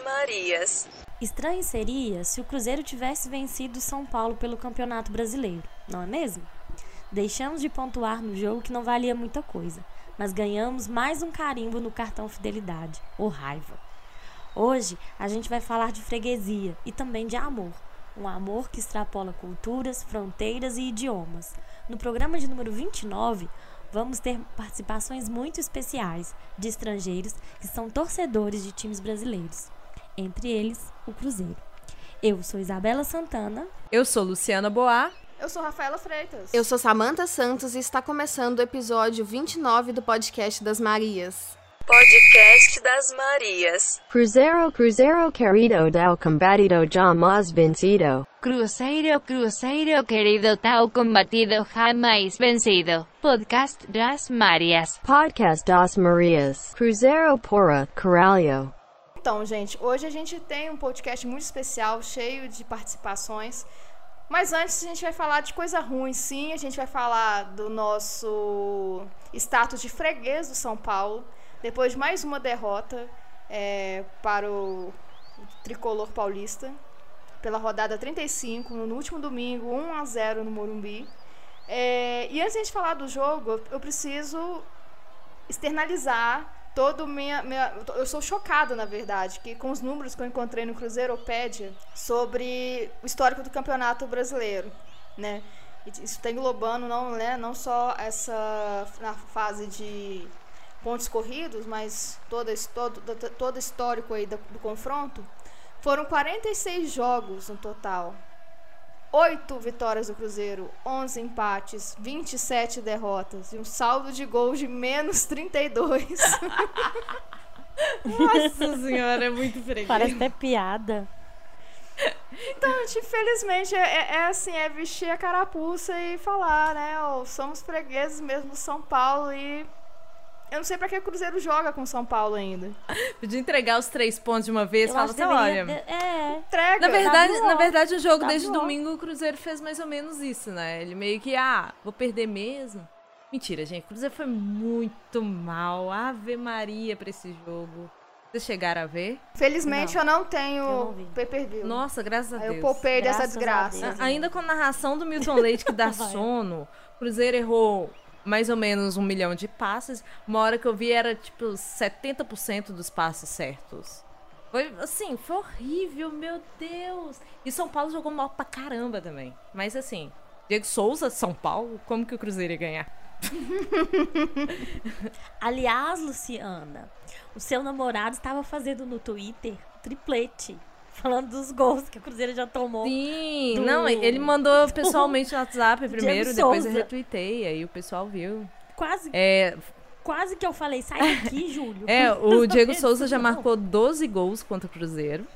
Marias. Estranho seria se o Cruzeiro tivesse vencido São Paulo pelo Campeonato Brasileiro, não é mesmo? Deixamos de pontuar no jogo que não valia muita coisa, mas ganhamos mais um carimbo no cartão Fidelidade, ou raiva. Hoje a gente vai falar de freguesia e também de amor. Um amor que extrapola culturas, fronteiras e idiomas. No programa de número 29, vamos ter participações muito especiais de estrangeiros que são torcedores de times brasileiros, entre eles o Cruzeiro. Eu sou Isabela Santana. Eu sou Luciana Boá. Eu sou Rafaela Freitas. Eu sou Samanta Santos e está começando o episódio 29 do podcast das Marias. Podcast das Marias. Cruzeiro, Cruzeiro querido tal combatido jamais vencido. Cruzeiro, Cruzeiro querido tal combatido jamais vencido. Podcast das Marias. Podcast das Marias. Cruzeiro porra, caralho. Então, gente, hoje a gente tem um podcast muito especial, cheio de participações. Mas antes a gente vai falar de coisa ruim, sim. A gente vai falar do nosso status de freguês do São Paulo. Depois de mais uma derrota é, para o tricolor paulista, pela rodada 35, no último domingo, 1 a 0 no Morumbi. É, e antes de a gente falar do jogo, eu preciso externalizar todo minha, minha, eu sou chocada na verdade que com os números que eu encontrei no Cruzeiropédia sobre o histórico do campeonato brasileiro né? Isso está englobando não né não só essa na fase de pontos corridos mas todo todo todo histórico aí do, do confronto. Foram 46 jogos no total 8 vitórias do Cruzeiro, 11 empates, 27 derrotas e um saldo de gols de menos 32. Nossa senhora, é muito freguês. Parece até piada. Então, infelizmente, é, é, é, assim, é vestir a carapuça e falar, né? Oh, somos fregueses mesmo do São Paulo e eu não sei pra que o Cruzeiro joga com São Paulo ainda. Podia entregar os três pontos de uma vez e falar assim, olha. É, entrega. Na verdade, tá na verdade, o jogo tá desde domingo o Cruzeiro fez mais ou menos isso, né? Ele meio que, ah, vou perder mesmo. Mentira, gente. O Cruzeiro foi muito mal. Ave Maria pra esse jogo. Vocês chegaram a ver? Felizmente não. eu não tenho pay-per-view. Nossa, graças a Deus. Eu poupei graças dessa desgraça. Deus, ainda com a narração do Milton Leite que dá sono, o Cruzeiro errou mais ou menos um milhão de passes. Uma hora que eu vi era tipo 70% dos passes certos. Foi assim, foi horrível, meu Deus. E São Paulo jogou mal pra caramba também. Mas assim, Diego Souza, São Paulo, como que o Cruzeiro ia ganhar? Aliás, Luciana, o seu namorado estava fazendo no Twitter triplete falando dos gols que o Cruzeiro já tomou. Sim, do... não, ele mandou pessoalmente no WhatsApp primeiro, depois eu retuitei, aí o pessoal viu. Quase. É, quase que eu falei, sai daqui, Júlio. É, o Diego Souza já marcou 12 gols contra o Cruzeiro.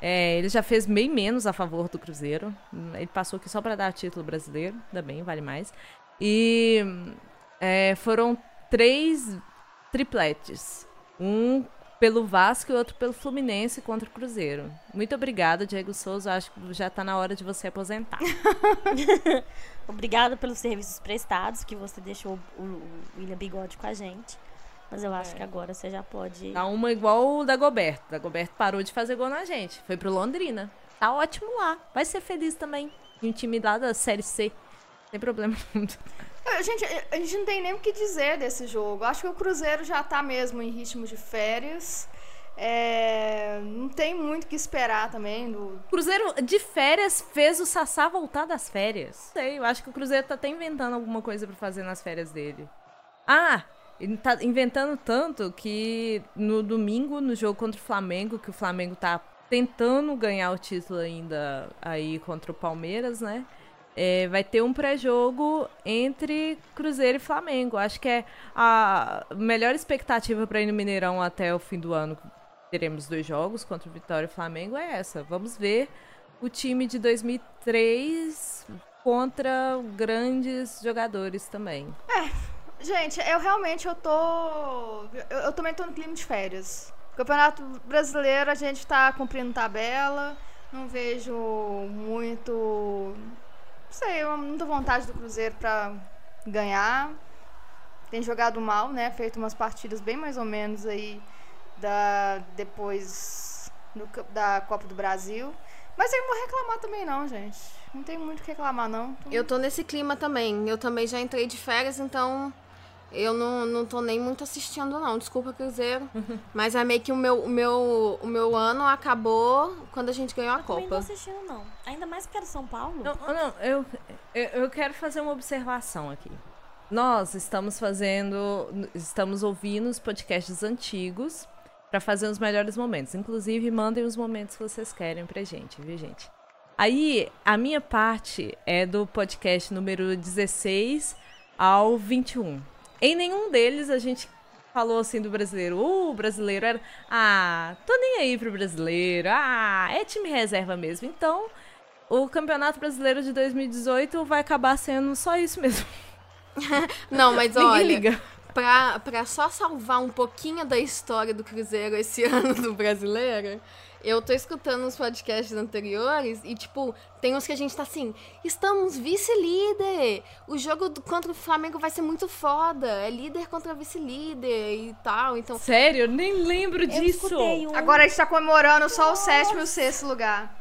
É, ele já fez bem menos a favor do Cruzeiro. Ele passou aqui só para dar título brasileiro, ainda bem, vale mais. E é, foram três tripletes. Um pelo Vasco e outro pelo Fluminense contra o Cruzeiro. Muito obrigada, Diego Souza. Acho que já está na hora de você aposentar. Obrigada pelos serviços prestados, que você deixou o William Bigode com a gente. Mas eu acho é. que agora você já pode. Dá uma igual o da Goberto. Da Goberto parou de fazer gol na gente. Foi pro Londrina. Tá ótimo lá. Vai ser feliz também. Um time lá da Série C. Sem problema A gente, a gente não tem nem o que dizer desse jogo. Acho que o Cruzeiro já tá mesmo em ritmo de férias. É, não tem muito o que esperar também. Do... Cruzeiro de férias fez o Sassá voltar das férias. Sei, eu acho que o Cruzeiro tá até inventando alguma coisa para fazer nas férias dele. Ah, ele tá inventando tanto que no domingo, no jogo contra o Flamengo, que o Flamengo tá tentando ganhar o título ainda aí contra o Palmeiras, né? É, vai ter um pré-jogo entre Cruzeiro e Flamengo. Acho que é a melhor expectativa para ir no Mineirão até o fim do ano. Teremos dois jogos contra o Vitória e Flamengo. É essa. Vamos ver o time de 2003 contra grandes jogadores também. É, gente, eu realmente eu tô. Eu, eu também tô no clima de férias. Campeonato Brasileiro a gente tá cumprindo tabela. Não vejo muito não sei, eu muita vontade do Cruzeiro para ganhar. Tem jogado mal, né? Feito umas partidas bem mais ou menos aí da depois ca- da Copa do Brasil. Mas eu não vou reclamar também, não, gente. Não tem muito o que reclamar, não. Eu tô nesse clima também. Eu também já entrei de férias, então eu não, não tô nem muito assistindo, não. Desculpa, Cruzeiro. Mas é meio que o meu, o, meu, o meu ano acabou quando a gente ganhou a Eu também não tô Copa. assistindo, não. Ainda mais que era São Paulo. Não, não eu, eu, eu quero fazer uma observação aqui. Nós estamos fazendo, estamos ouvindo os podcasts antigos para fazer os melhores momentos. Inclusive, mandem os momentos que vocês querem pra gente, viu, gente? Aí, a minha parte é do podcast número 16 ao 21. Em nenhum deles a gente falou assim do brasileiro. Uh, o brasileiro era. Ah, tô nem aí pro brasileiro. Ah, é time reserva mesmo. Então, o Campeonato Brasileiro de 2018 vai acabar sendo só isso mesmo. Não, mas olha, liga. pra, pra só salvar um pouquinho da história do Cruzeiro esse ano do brasileiro, eu tô escutando os podcasts anteriores e, tipo, tem uns que a gente tá assim, estamos vice-líder, o jogo do- contra o Flamengo vai ser muito foda, é líder contra vice-líder e tal, então... Sério, eu nem lembro eu disso. um. Agora a gente tá comemorando só o sétimo e o sexto lugar.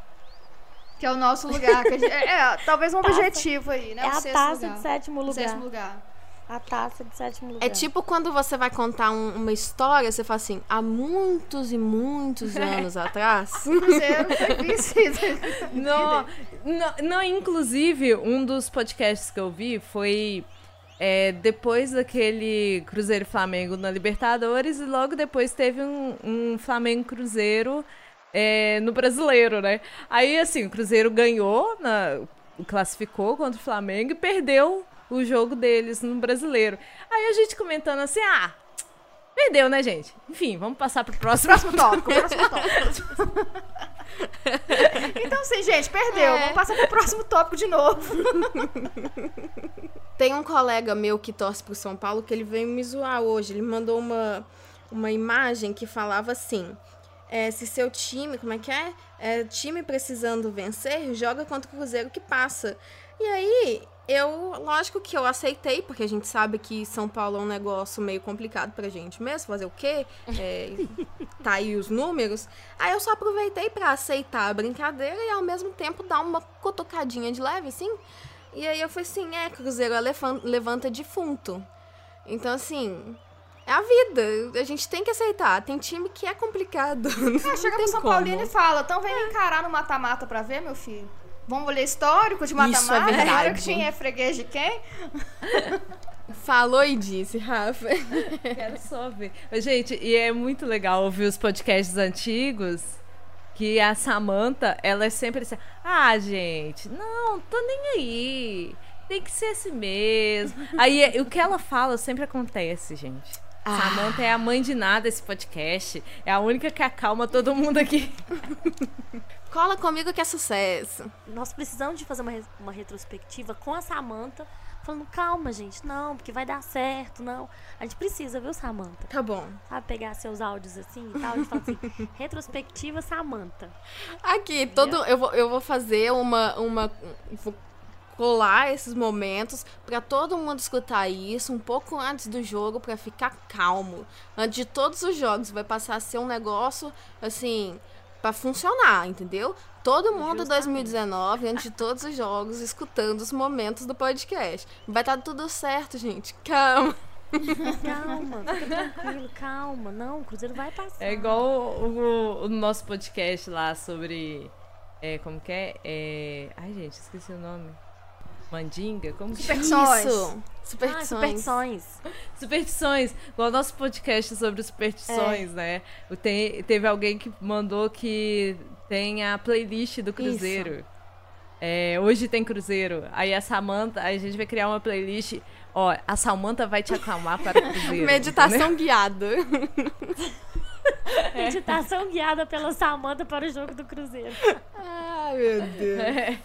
Que é o nosso lugar. que a gente- é, é, talvez um objetivo aí, né? É o a sexto taça lugar. de sétimo O lugar. sétimo lugar. A taça de sétimo lugar. É tipo quando você vai contar um- uma história, você fala assim, há muitos e muitos anos atrás. O Cruzeiro foi vice. Não, não, não, inclusive, um dos podcasts que eu vi foi é, depois daquele Cruzeiro Flamengo na Libertadores e logo depois teve um, um Flamengo Cruzeiro é, no Brasileiro, né? Aí, assim, o Cruzeiro ganhou, na- classificou contra o Flamengo e perdeu o jogo deles no Brasileiro. Aí a gente comentando assim, ah, perdeu, né, gente? Enfim, vamos passar pro próximo. Próximo tópico, próximo tópico. então, assim, gente, perdeu. É. Vamos passar pro próximo tópico de novo. Tem um colega meu que torce pro São Paulo que ele veio me zoar hoje. Ele mandou uma, uma imagem que falava assim: é, se seu time, como é que é? é? Time precisando vencer, joga contra o Cruzeiro que passa. E aí, eu, lógico que eu aceitei, porque a gente sabe que São Paulo é um negócio meio complicado pra gente mesmo, fazer o quê? É, tá aí os números. Aí eu só aproveitei pra aceitar a brincadeira e ao mesmo tempo dar uma cotocadinha de leve, assim. E aí eu falei assim, é, Cruzeiro é levanta defunto. Então, assim, é a vida. A gente tem que aceitar. Tem time que é complicado. Ah, chega pro São como. Paulino e fala: então vem me encarar no mata-mata pra ver, meu filho. Vamos ler histórico de Isso é mata-mata? verdade. Quem é freguês de quem? Falou e disse, Rafa. Quero só ver. Gente, e é muito legal ouvir os podcasts antigos. Que a Samantha, ela é sempre assim: Ah, gente, não, tô nem aí. Tem que ser assim mesmo. Aí é- o que ela fala sempre acontece, gente. Samantha é a mãe de nada esse podcast. É a única que acalma todo mundo aqui. Cola comigo que é sucesso. Nós precisamos de fazer uma, uma retrospectiva com a Samantha, falando, calma, gente, não, porque vai dar certo, não. A gente precisa, viu, Samantha? Tá bom. Sabe, pegar seus áudios assim e tal, e falar assim, retrospectiva Samantha. Aqui, todo, eu, vou, eu vou fazer uma. uma vou colar esses momentos pra todo mundo escutar isso um pouco antes do jogo pra ficar calmo. Antes de todos os jogos, vai passar a ser um negócio assim pra funcionar, entendeu? Todo mundo em 2019, antes de todos os jogos, escutando os momentos do podcast. Vai estar tudo certo, gente. Calma. Calma, fica tranquilo, calma. Não, o Cruzeiro vai passar. É igual o, o- o nosso podcast lá sobre. É, como que é? é? Ai, gente, esqueci o nome. Mandinga? Como que chama? Superstições. Isso. Ah, Superstições. superstições. Superstições. Igual o nosso podcast sobre superstições, né? O Tem, teve alguém que mandou que tem a playlist do Cruzeiro. É, hoje tem Cruzeiro. Aí a Samanta, aí a gente vai criar uma playlist. Ó, a Samanta vai te acalmar para o Cruzeiro. Meditação guiada. Meditação guiada pela Samanta para o jogo do Cruzeiro. Ai, meu Deus.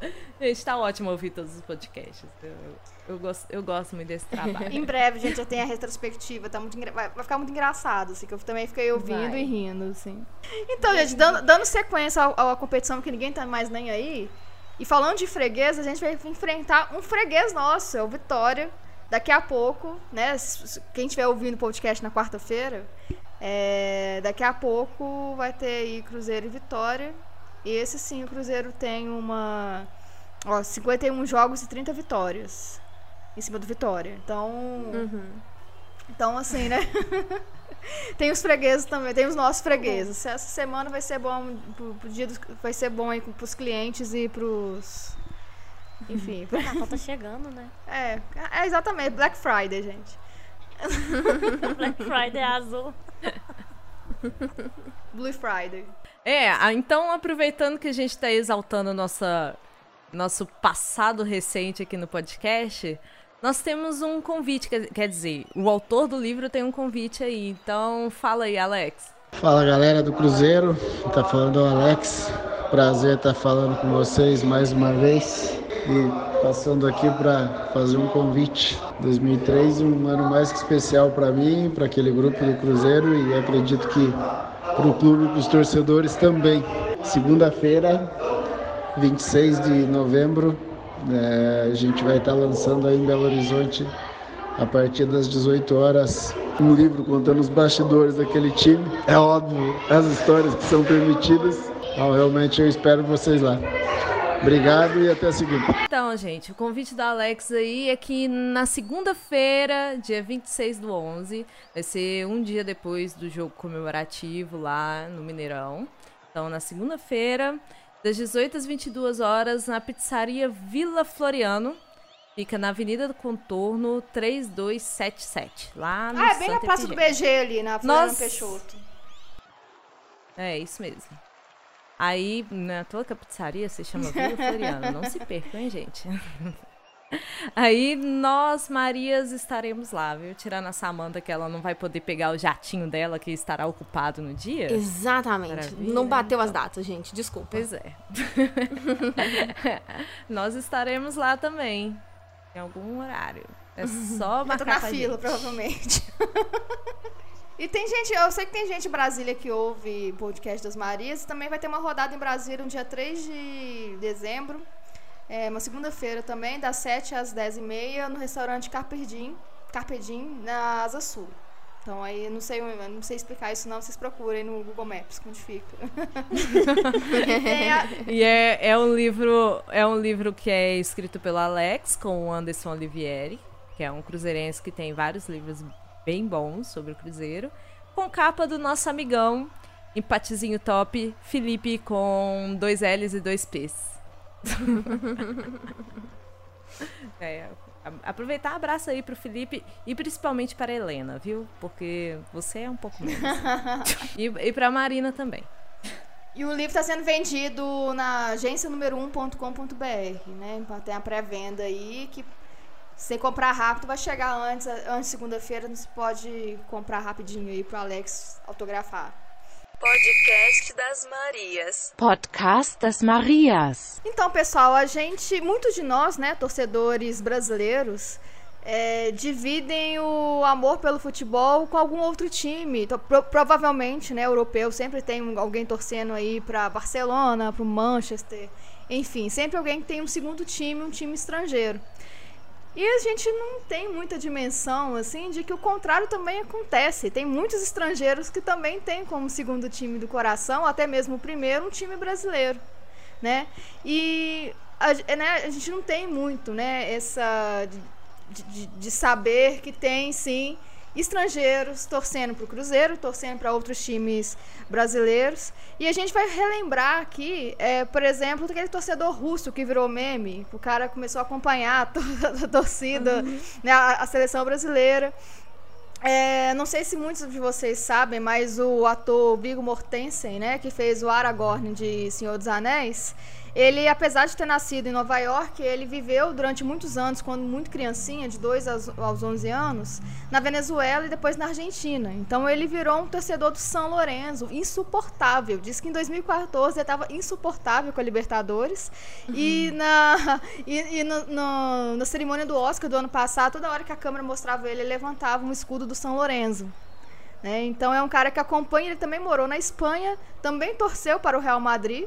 Gente, tá ótimo ouvir todos os podcasts. Eu, eu, gosto, eu gosto muito desse trabalho. Em breve, gente, já tem a retrospectiva. Tá muito vai, vai ficar muito engraçado, assim, que eu também fiquei ouvindo Vai. e rindo, assim. Então, gente, dando, dando sequência ao- à competição, que ninguém tá mais nem aí. E falando de freguês, a gente vai enfrentar um freguês nosso, é o Vitória. Daqui a pouco, né? Quem estiver ouvindo o podcast na quarta-feira, É, daqui a pouco vai ter aí Cruzeiro e Vitória. E esse sim, o Cruzeiro tem uma. Ó, 51 jogos e 30 vitórias. Em cima do Vitória. Então. Então, assim, né? tem os fregueses também, tem os nossos fregueses. Essa semana vai ser bom pro, pro dia dos- vai ser bom aí pros clientes e pros. Enfim. O Natal tá chegando, né? É, é exatamente, Black Friday, gente. Black Friday azul. Blue Friday. É, então aproveitando que a gente está exaltando nossa, nosso passado recente aqui no podcast, nós temos um convite, quer, quer dizer, o autor do livro tem um convite aí. Então fala aí, Alex. Fala galera do Cruzeiro, tá falando o Alex. Prazer estar falando com vocês mais uma vez e passando aqui para fazer um convite. 2003 um ano mais que especial para mim, para aquele grupo do Cruzeiro e acredito que para o clube e para os torcedores também. Segunda-feira, 26 de novembro, eh, a gente vai estar lançando aí em Belo Horizonte a partir das 18 horas um livro contando os bastidores daquele time. É óbvio as histórias que são permitidas. Então, realmente eu espero vocês lá. Obrigado e até a segunda. Então, gente, o convite do Alex aí é que na segunda-feira, dia 26 do 11, vai ser um dia depois do jogo comemorativo lá no Mineirão. Então, na segunda-feira, das 18 às 22 horas, na pizzaria Vila Floriano. Fica na Avenida do Contorno 3277, lá no Ah, é bem na Santa Praça do. BG ali, na Floriano Nossa. Peixoto. É, isso mesmo. Aí, na tua que a pizzaria se chama Vila Floriano. Não se percam, hein, gente? Aí, nós, Marias, estaremos lá, viu? Tirando a Samanta, que ela não vai poder pegar o jatinho dela, que estará ocupado no dia. Exatamente. Maravilha, Não bateu as datas, gente. Desculpa. Pois é. nós estaremos lá também. Em algum horário. É só Eu tô marcar na fila, gente. provavelmente. e tem gente, eu sei que tem gente em Brasília que ouve podcast das Marias. E também vai ter uma rodada em Brasília no dia 3 de dezembro. É uma segunda-feira também, das 7 às 10h30, no restaurante Carpedim, Carpedim, na Asa Sul. Então aí não sei, não sei explicar isso não, vocês procurem no Google Maps onde fica. E a- E é, é um livro, é um livro que é escrito pelo Alex com o Anderson Olivieri, que é um cruzeirense que tem vários livros bem bons sobre o Cruzeiro, com capa do nosso amigão, empatezinho top, Felipe com dois L's e dois P's. É, a- aproveitar abraço aí pro Felipe e principalmente para a Helena, viu? Porque você é um pouco menos. e, e pra Marina também. E o livro está sendo vendido na agência número 1.com.br, né? Tem a pré-venda aí que se você comprar rápido vai chegar antes, antes de segunda-feira, você pode comprar rapidinho aí pro Alex autografar. Podcast das Marias. Podcast das Marias. Então, pessoal, a gente, muitos de nós, né, torcedores brasileiros, é, dividem o amor pelo futebol com algum outro time. Então, pro- provavelmente, né, europeu, sempre tem alguém torcendo aí para Barcelona, para o Manchester, enfim, sempre alguém que tem um segundo time, um time estrangeiro. E a gente não tem muita dimensão, assim, de que o contrário também acontece. Tem muitos estrangeiros que também têm como segundo time do coração, até mesmo o primeiro, um time brasileiro, né? E a, né, a gente não tem muito, né, essa de, de- de saber que tem, sim, estrangeiros torcendo para o Cruzeiro, torcendo para outros times brasileiros. E a gente vai relembrar aqui, é, por exemplo, daquele torcedor russo que virou meme. O cara começou a acompanhar a, to- a torcida, né, a, a seleção brasileira. É, não sei se muitos de vocês sabem, mas o ator Viggo Mortensen, né, que fez o Aragorn de Senhor dos Anéis, ele, apesar de ter nascido em Nova York, ele viveu durante muitos anos, quando muito criancinha, de 2 aos, aos 11 anos, na Venezuela e depois na Argentina. Então ele virou um torcedor do São Lourenço, insuportável. Diz que em 2014 ele estava insuportável com a Libertadores. E, na, e, e no- no- na cerimônia do Oscar do ano passado, toda hora que a câmera mostrava ele, ele levantava um escudo do São Lourenço. né? Então é um cara que acompanha, ele também morou na Espanha, também torceu para o Real Madrid.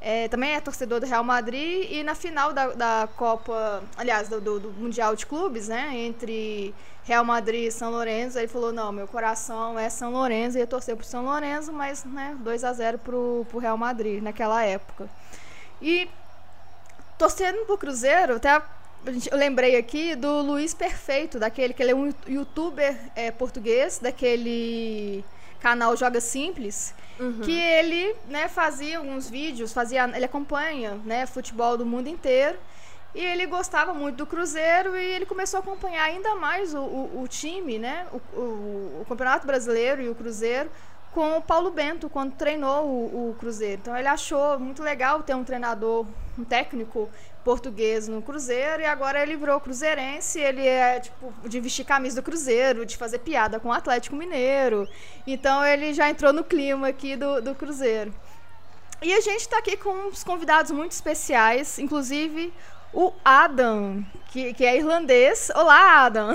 É, também é torcedor do Real Madrid e na final da, da Copa, aliás, do, do, do Mundial de Clubes, né, entre Real Madrid e São Lourenço, ele falou, não, meu coração é São Lourenço, ia torcer pro São Lourenço, mas, né, 2 a 0 pro, pro Real Madrid naquela época. E torcendo pro Cruzeiro, até eu lembrei aqui do Luiz Perfeito, daquele que ele é um youtuber é, português, daquele canal Joga Simples, uhum. que ele né, fazia alguns vídeos, fazia, ele acompanha né, futebol do mundo inteiro. E ele gostava muito do Cruzeiro e ele começou a acompanhar ainda mais o, o, o time, né? O, o, o, Campeonato Brasileiro e o Cruzeiro com o Paulo Bento quando treinou o, o Cruzeiro. Então ele achou muito legal ter um treinador, um técnico português no Cruzeiro e agora ele virou cruzeirense. Ele é tipo de vestir camisa do Cruzeiro, de fazer piada com o Atlético Mineiro. Então ele já entrou no clima aqui do, do Cruzeiro. E a gente está aqui com uns convidados muito especiais, inclusive o Adam, que, que é irlandês. Olá, Adam!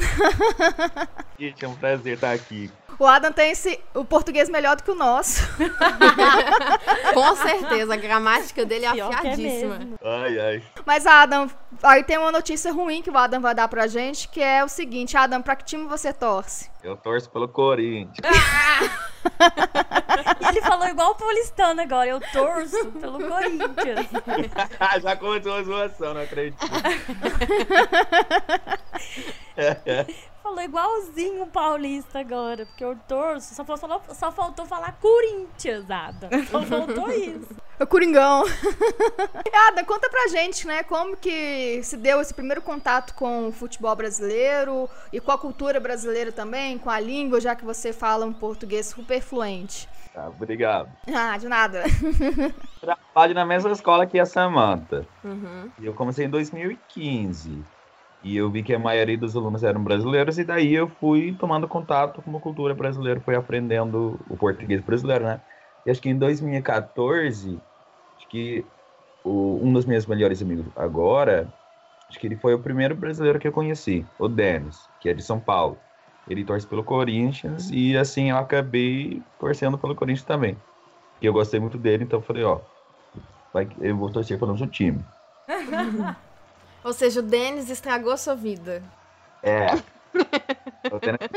Gente, é um prazer estar aqui. O Adam tem esse, o português melhor do que o nosso. Com certeza, a gramática dele é é afiadíssima. mesmo. Ai, ai. Mas, Adam, aí tem uma notícia ruim que o Adam vai dar pra gente, que é o seguinte, Adam, pra que time você torce? Eu torço pelo Corinthians. E ele falou igual o paulistano agora, eu torço pelo Corinthians. Já começou a zoação, não acredito. Falou igualzinho o paulista agora, porque eu torço, só faltou, só faltou falar Corinthians, Adam. Só faltou isso. O Coringão. Adam, conta pra gente, né, como que se deu esse primeiro contato com o futebol brasileiro e com a cultura brasileira também, com a língua, já que você fala um português super fluente. Tá, obrigado. Ah, de nada. Trabalho na mesma escola que a Samantha. Uhum. E eu comecei em 2015. E eu vi que a maioria dos alunos eram brasileiros, e daí eu fui tomando contato com a cultura brasileira, fui aprendendo o português brasileiro, né? E acho que em 2014, acho que o- um dos meus melhores amigos agora, acho que ele foi o primeiro brasileiro que eu conheci, o Denis, que é de São Paulo. Ele torce pelo Corinthians, e assim eu acabei torcendo pelo Corinthians também. E eu gostei muito dele, então eu falei, ó, vai eu vou torcer pelo nosso time. Ou seja, o Denis estragou sua vida. É. Tô tendo que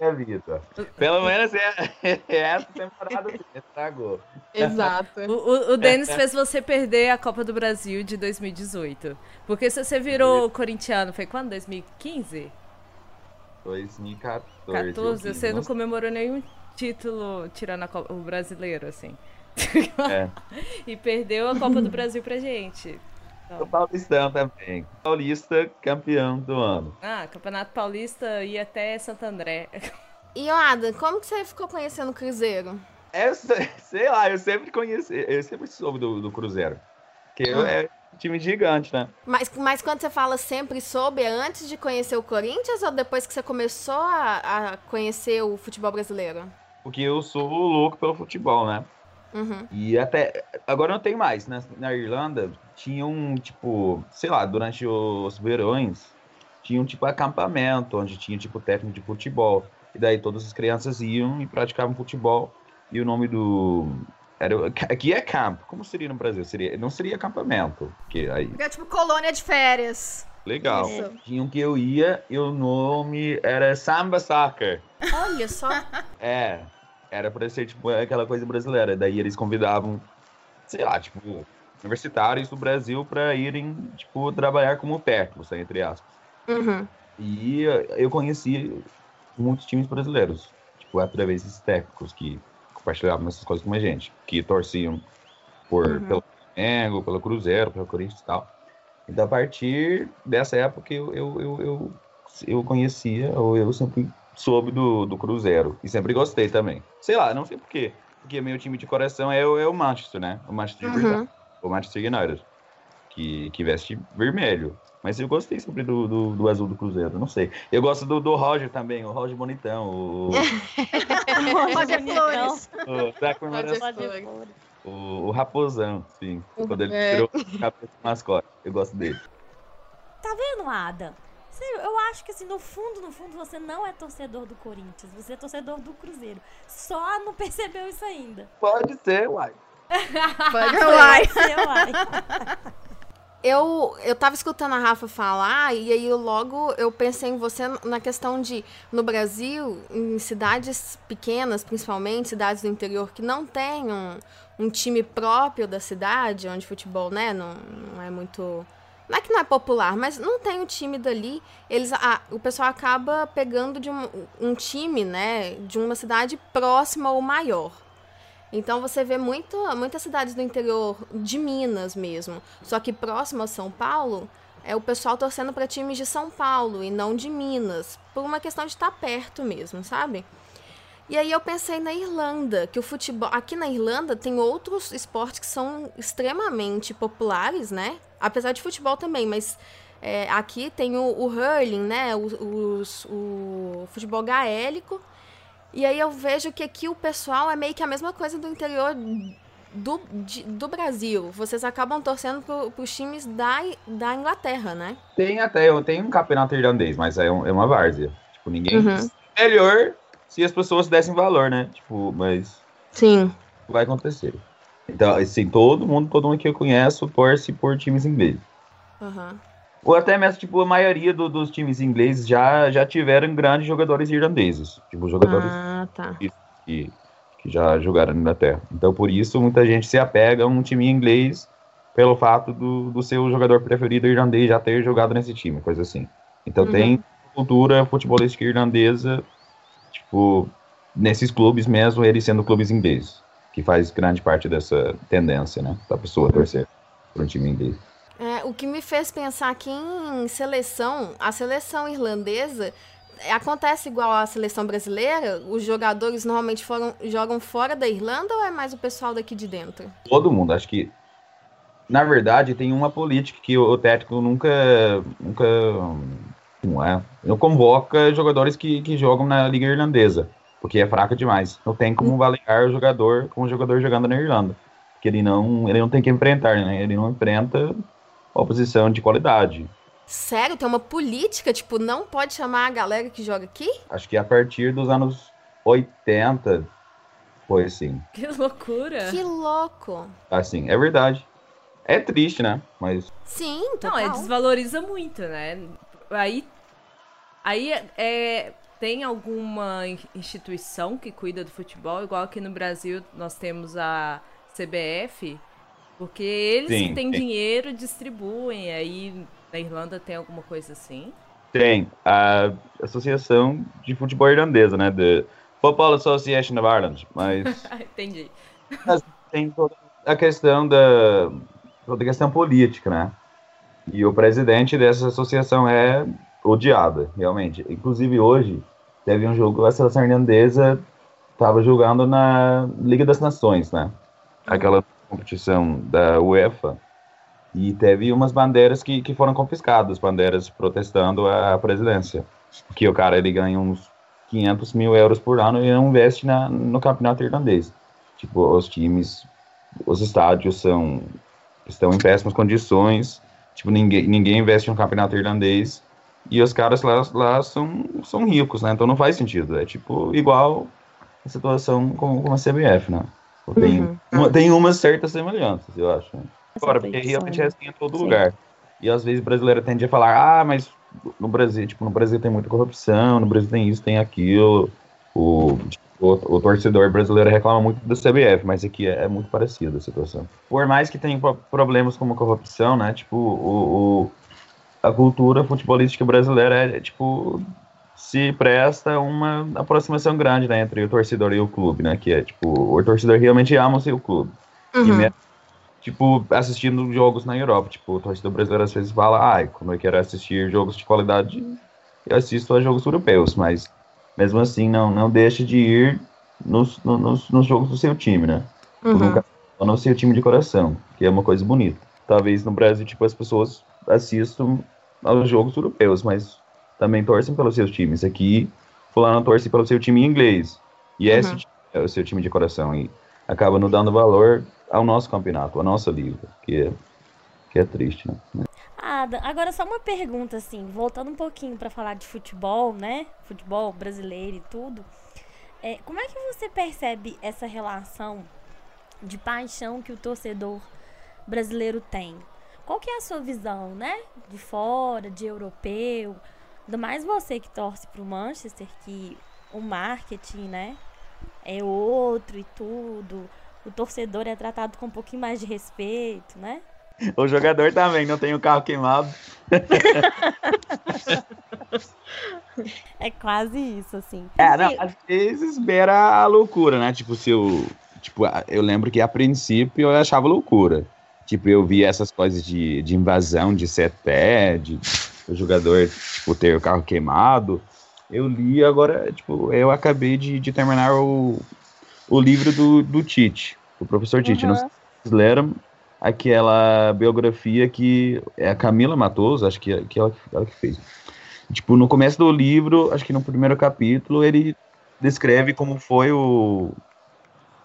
minha vida. Pelo menos é, essa temporada sim, estragou. Exato. O, o, o Denis fez você perder a Copa do Brasil de 2018. Porque se você virou corintiano, foi quando? 2015? 2014. 14? eu Você não comemorou nenhum título tirando a Copa- o brasileiro, assim. É. E perdeu a Copa do Brasil pra gente. Sou paulistão também. Paulista campeão do ano. Ah, Campeonato Paulista ia até Santo André. E, Adam, como que você ficou conhecendo o Cruzeiro? É, sei lá, eu sempre conheci, eu sempre soube do, do Cruzeiro. Que eu- é um time gigante, né? Mas, mas quando você fala sempre soube, é antes de conhecer o Corinthians ou depois que você começou a, a conhecer o futebol brasileiro? Porque eu sou louco pelo futebol, né? Uhum. E até. Agora não tem mais. né? Na Irlanda, tinha um, tipo, sei lá, durante os verões, tinha um tipo acampamento, onde tinha, tipo, técnico de futebol. E daí todas as crianças iam e praticavam futebol. E o nome do. Era, aqui é campo. Como seria no Brasil? Seria, não seria acampamento. Porque aí. É tipo colônia de férias. Legal. Isso. Tinha um que eu ia e o nome era Samba Soccer. Olha só. É, era pra ser, tipo, aquela coisa brasileira. Daí eles convidavam, sei lá, tipo, universitários do Brasil pra irem, tipo, trabalhar como técnicos, entre aspas. Uhum. E eu conheci muitos times brasileiros, tipo, através desses técnicos que compartilhavam essas coisas com a gente, que torciam por, Uhum. pelo Flamengo, pelo Cruzeiro, pelo Corinthians e tal. Então, a partir dessa época, eu, eu, eu, eu, eu conhecia, ou eu sempre soube do, do Cruzeiro, e sempre gostei também. Sei lá, não sei porquê, porque meu time de coração é, o- é o Manchester, né? O Manchester Uhum. United, o Manchester United, que, que veste vermelho. Mas eu gostei sempre do, do, do azul do Cruzeiro, não sei. Eu gosto do, do Roger também, o Roger Bonitão, o, Roger Flores. o, Roger o, o Raposão, sim. Quando ele É. tirou o mascote. Eu gosto dele. Tá vendo, Ada? Sério, eu acho que assim, no fundo, no fundo, você não é torcedor do Corinthians, você é torcedor do Cruzeiro. Só não percebeu isso ainda. Pode ser, uai. Pode ser, uai. Eu, eu tava escutando a Rafa falar e aí eu logo eu pensei em você na questão de, no Brasil, em cidades pequenas, principalmente, cidades do interior que não tem um, um time próprio da cidade, onde futebol, né, não, não é muito... Não é que não é popular, mas não tem o time dali. Eles, o pessoal acaba pegando de um, um time, né, de uma cidade próxima ou maior. Então você vê muito, muitas cidades do interior de Minas mesmo, só que próximo a São Paulo, é o pessoal torcendo para times de São Paulo e não de Minas, por uma questão de estar perto mesmo, sabe? E aí eu pensei na Irlanda, que o futebol. Aqui na Irlanda tem outros esportes que são extremamente populares, né? Apesar de futebol também, mas é, aqui tem o, o hurling, né? O, os- o futebol gaélico. E aí eu vejo que aqui o pessoal é meio que a mesma coisa do interior do, de- do Brasil. Vocês acabam torcendo pro, pros times da, da Inglaterra, né? Tem até, eu tenho um campeonato irlandês, mas é, um- é uma várzea. Tipo, ninguém. Uhum. Melhor se as pessoas dessem valor, né? Tipo, mas Sim. vai acontecer. Então, assim, todo mundo, todo mundo que eu conheço torce por times ingleses. Aham. Ou até mesmo, tipo, a maioria do- dos times ingleses já, já tiveram grandes jogadores irlandeses. Tipo, jogadores Ah, tá. que, que já jogaram na Inglaterra. Então, por isso, muita gente se apega a um time inglês pelo fato do, do seu jogador preferido irlandês já ter jogado nesse time, coisa assim. Então, Uhum. tem cultura futebolística irlandesa, tipo, nesses clubes mesmo, eles sendo clubes ingleses, que faz grande parte dessa tendência, né, da pessoa torcer por um time inglês. É, o que me fez pensar aqui em seleção, a seleção irlandesa é, acontece igual à seleção brasileira? Os jogadores normalmente foram, jogam fora da Irlanda ou é mais o pessoal daqui de dentro? todo mundo. Acho que, na verdade, tem uma política que o técnico nunca, nunca, não é, não convoca jogadores que, que jogam na liga irlandesa, porque é fraca demais. Não tem como avaliar o jogador como jogador jogando na Irlanda, porque ele não, ele não tem que enfrentar, né? Ele não enfrenta oposição de qualidade. Sério, tem uma política, tipo, não pode chamar a galera que joga aqui? Acho que a partir dos anos 80 foi assim. Que loucura. Que louco. Assim, é verdade. É triste, né? Mas Sim, Não, total. é, desvaloriza muito, né? Aí, aí é, tem alguma in- instituição que cuida do futebol, igual aqui no Brasil nós temos a CBF, porque eles Sim, que têm sim. dinheiro distribuem, aí na Irlanda tem alguma coisa assim. Tem a Associação de Futebol Irlandesa, né? The Football Association of Ireland. Mas Entendi. tem toda a questão da toda a questão política, né? E o presidente dessa associação é odiado, realmente. Inclusive hoje teve um jogo, a seleção irlandesa estava jogando na Liga das Nações, né? Aquela competição da UEFA. E teve umas bandeiras que, que foram confiscadas, bandeiras protestando a presidência. Porque o cara ele ganha uns 500 mil euros por ano e não investe na, no campeonato irlandês. Tipo, os times, os estádios são estão em péssimas condições. Tipo, ninguém, ninguém investe no campeonato irlandês. E os caras lá, lá são, são ricos, né? Então não faz sentido. É tipo igual a situação com, com a CBF, né? Tem, Uhum. uma, tem umas certas semelhanças, eu acho. né? Agora, porque realmente né? é assim em todo Sim. lugar. E às vezes o brasileiro tende a falar, ah, mas no Brasil, tipo, no Brasil tem muita corrupção, no Brasil tem isso, tem aquilo. O, tipo, o, o torcedor brasileiro reclama muito da CBF, mas aqui é, é muito parecida a situação. Por mais que tenha pro- problemas como corrupção, né? Tipo, o, o- a cultura futebolística brasileira é, tipo, se presta uma aproximação grande né, entre o torcedor e o clube, né? Que é, tipo, o torcedor realmente ama o seu clube. E Uhum. mesmo, tipo, assistindo jogos na Europa. Tipo, o torcedor brasileiro às vezes fala, ai, quando eu quero assistir jogos de qualidade, eu assisto a jogos europeus, mas mesmo assim não, não deixa de ir nos, no- nos, nos jogos do seu time, né? Tipo, Uhum. nunca no seu time de coração, que é uma coisa bonita. Talvez no Brasil, tipo, as pessoas assistam aos jogos europeus, mas também torcem pelos seus times. Aqui, fulano torce pelo seu time inglês. E esse Uhum. time é o seu time de coração. E acaba não dando valor ao nosso campeonato, à nossa liga, que é, que é triste, né? Ah, agora só uma pergunta, assim, voltando um pouquinho pra falar de futebol, né? Futebol brasileiro e tudo. É, como é que você percebe essa relação de paixão que o torcedor brasileiro tem. Qual que é a sua visão, né? De fora, de europeu, ainda mais você que torce pro Manchester, que o marketing, né, é outro e tudo. O torcedor é tratado com um pouquinho mais de respeito, né? O jogador também não tem o carro queimado. É quase isso, assim. É, não, às vezes beira a loucura, né? Tipo, se eu. Tipo, eu lembro que a princípio eu achava loucura. Tipo, eu via essas coisas de, de invasão de CT, de o jogador, tipo, ter o carro queimado. Eu li agora, tipo, eu acabei de, de terminar o, o livro do, do Tite, o professor Tite. Uhum. Não sei se vocês leram aquela biografia que é a Camila Matoso, acho que, que ela, ela que fez. Tipo, no começo do livro, acho que no primeiro capítulo, ele descreve como foi o.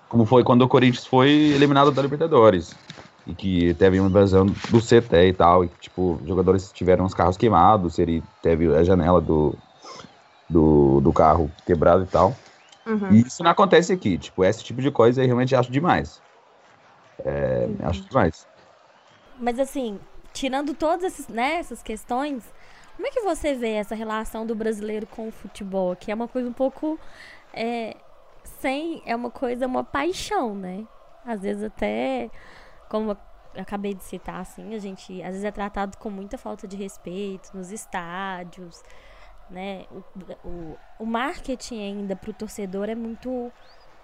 Como foi quando o Corinthians foi eliminado da Libertadores. E que teve uma invasão do CT e tal. E que, tipo, os jogadores tiveram os carros queimados, ele teve a janela do, do, do carro quebrado e tal. Uhum. E isso não acontece aqui. Tipo, esse tipo de coisa eu realmente acho demais. É, acho demais. Mas assim, tirando todas esses, né, essas questões, como é que você vê essa relação do brasileiro com o futebol? Que é uma coisa um pouco é, sem. É uma coisa, uma paixão, né? Às vezes até, como eu acabei de citar, assim, a gente às vezes é tratado com muita falta de respeito nos estádios, né? O, o, o marketing ainda pro torcedor é muito.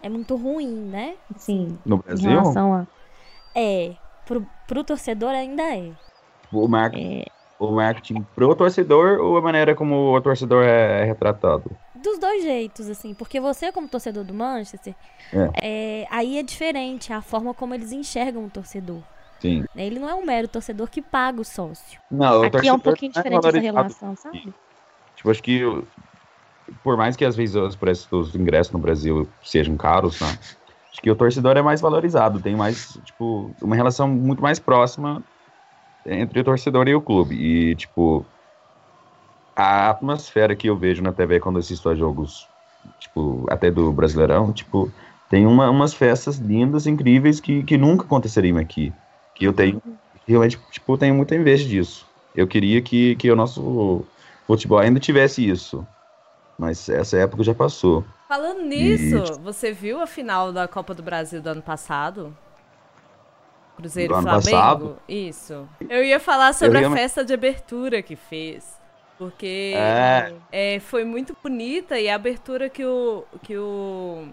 É muito ruim, né? Assim, No em Brasil, relação a. É, pro, pro torcedor ainda é. o, mar o marketing pro torcedor ou a maneira como o torcedor é retratado? Dos dois jeitos, assim, porque você, como torcedor do Manchester, é, aí é diferente a forma como eles enxergam o torcedor. Sim. né? Ele não é um mero torcedor que paga o sócio. Não, Aqui é um pouquinho é diferente essa relação, sabe? Tipo, acho que por mais que às vezes os preços dos ingressos no Brasil sejam caros, né? Acho que o torcedor é mais valorizado, tem mais, tipo, uma relação muito mais próxima entre o torcedor e o clube. E, tipo, a atmosfera que eu vejo na TV quando assisto a jogos, tipo, até do Brasileirão, tipo, tem uma, umas festas lindas, incríveis, que, que nunca aconteceriam aqui. Que eu tenho, realmente, tipo, tenho muita inveja disso. Eu queria que, que o nosso futebol ainda tivesse isso. Mas essa época já passou. Falando E, nisso, tipo, você viu a final da Copa do Brasil do ano passado? Cruzeiro Do e ano Flamengo? passado? Isso. Eu ia falar sobre a realmente- festa de abertura que fez. Porque É. é, foi muito bonita e a abertura que o, que o,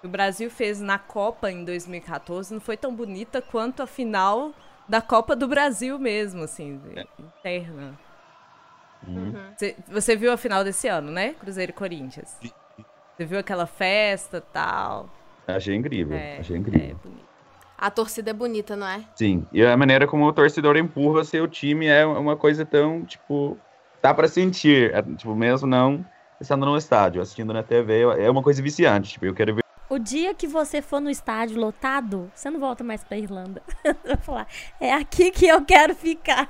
que o Brasil fez na Copa em 2014 não foi tão bonita quanto a final da Copa do Brasil mesmo, assim, interna. Uhum. Você, você viu a final desse ano, né? Cruzeiro e Corinthians. Você viu aquela festa e tal. Achei incrível, É, achei incrível. A torcida é bonita, não é? Sim, e a maneira como o torcedor empurra seu time é uma coisa tão, tipo, dá pra sentir, é, tipo, mesmo não estando no estádio, assistindo na TV, é uma coisa viciante, tipo, eu quero ver O dia que você for no estádio lotado, você não volta mais pra Irlanda. Vai falar, é aqui que eu quero ficar.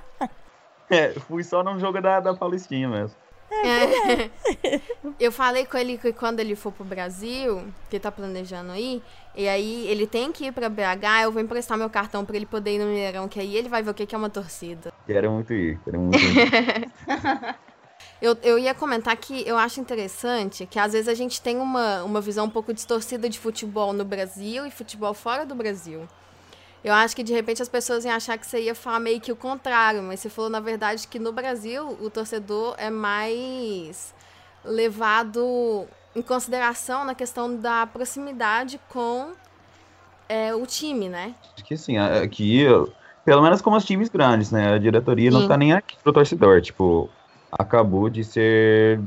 É, fui só num jogo da, da Palestina mesmo. É. Eu falei com ele que quando ele for pro Brasil, que tá planejando ir, e aí ele tem que ir pra BH, eu vou emprestar meu cartão pra ele poder ir no Mineirão, que aí ele vai ver o que que é uma torcida. Quero muito ir, quero muito ir. Eu, eu ia comentar que eu acho interessante que às vezes a gente tem uma, uma visão um pouco distorcida de futebol no Brasil e futebol fora do Brasil. Eu acho que de repente as pessoas iam achar que você ia falar meio que o contrário, mas você falou na verdade que no Brasil o torcedor é mais levado em consideração na questão da proximidade com é, o time, né? Acho que assim, a- aqui, pelo menos como os times grandes, né, a diretoria não Sim. tá nem aqui pro torcedor, tipo, acabou de ser,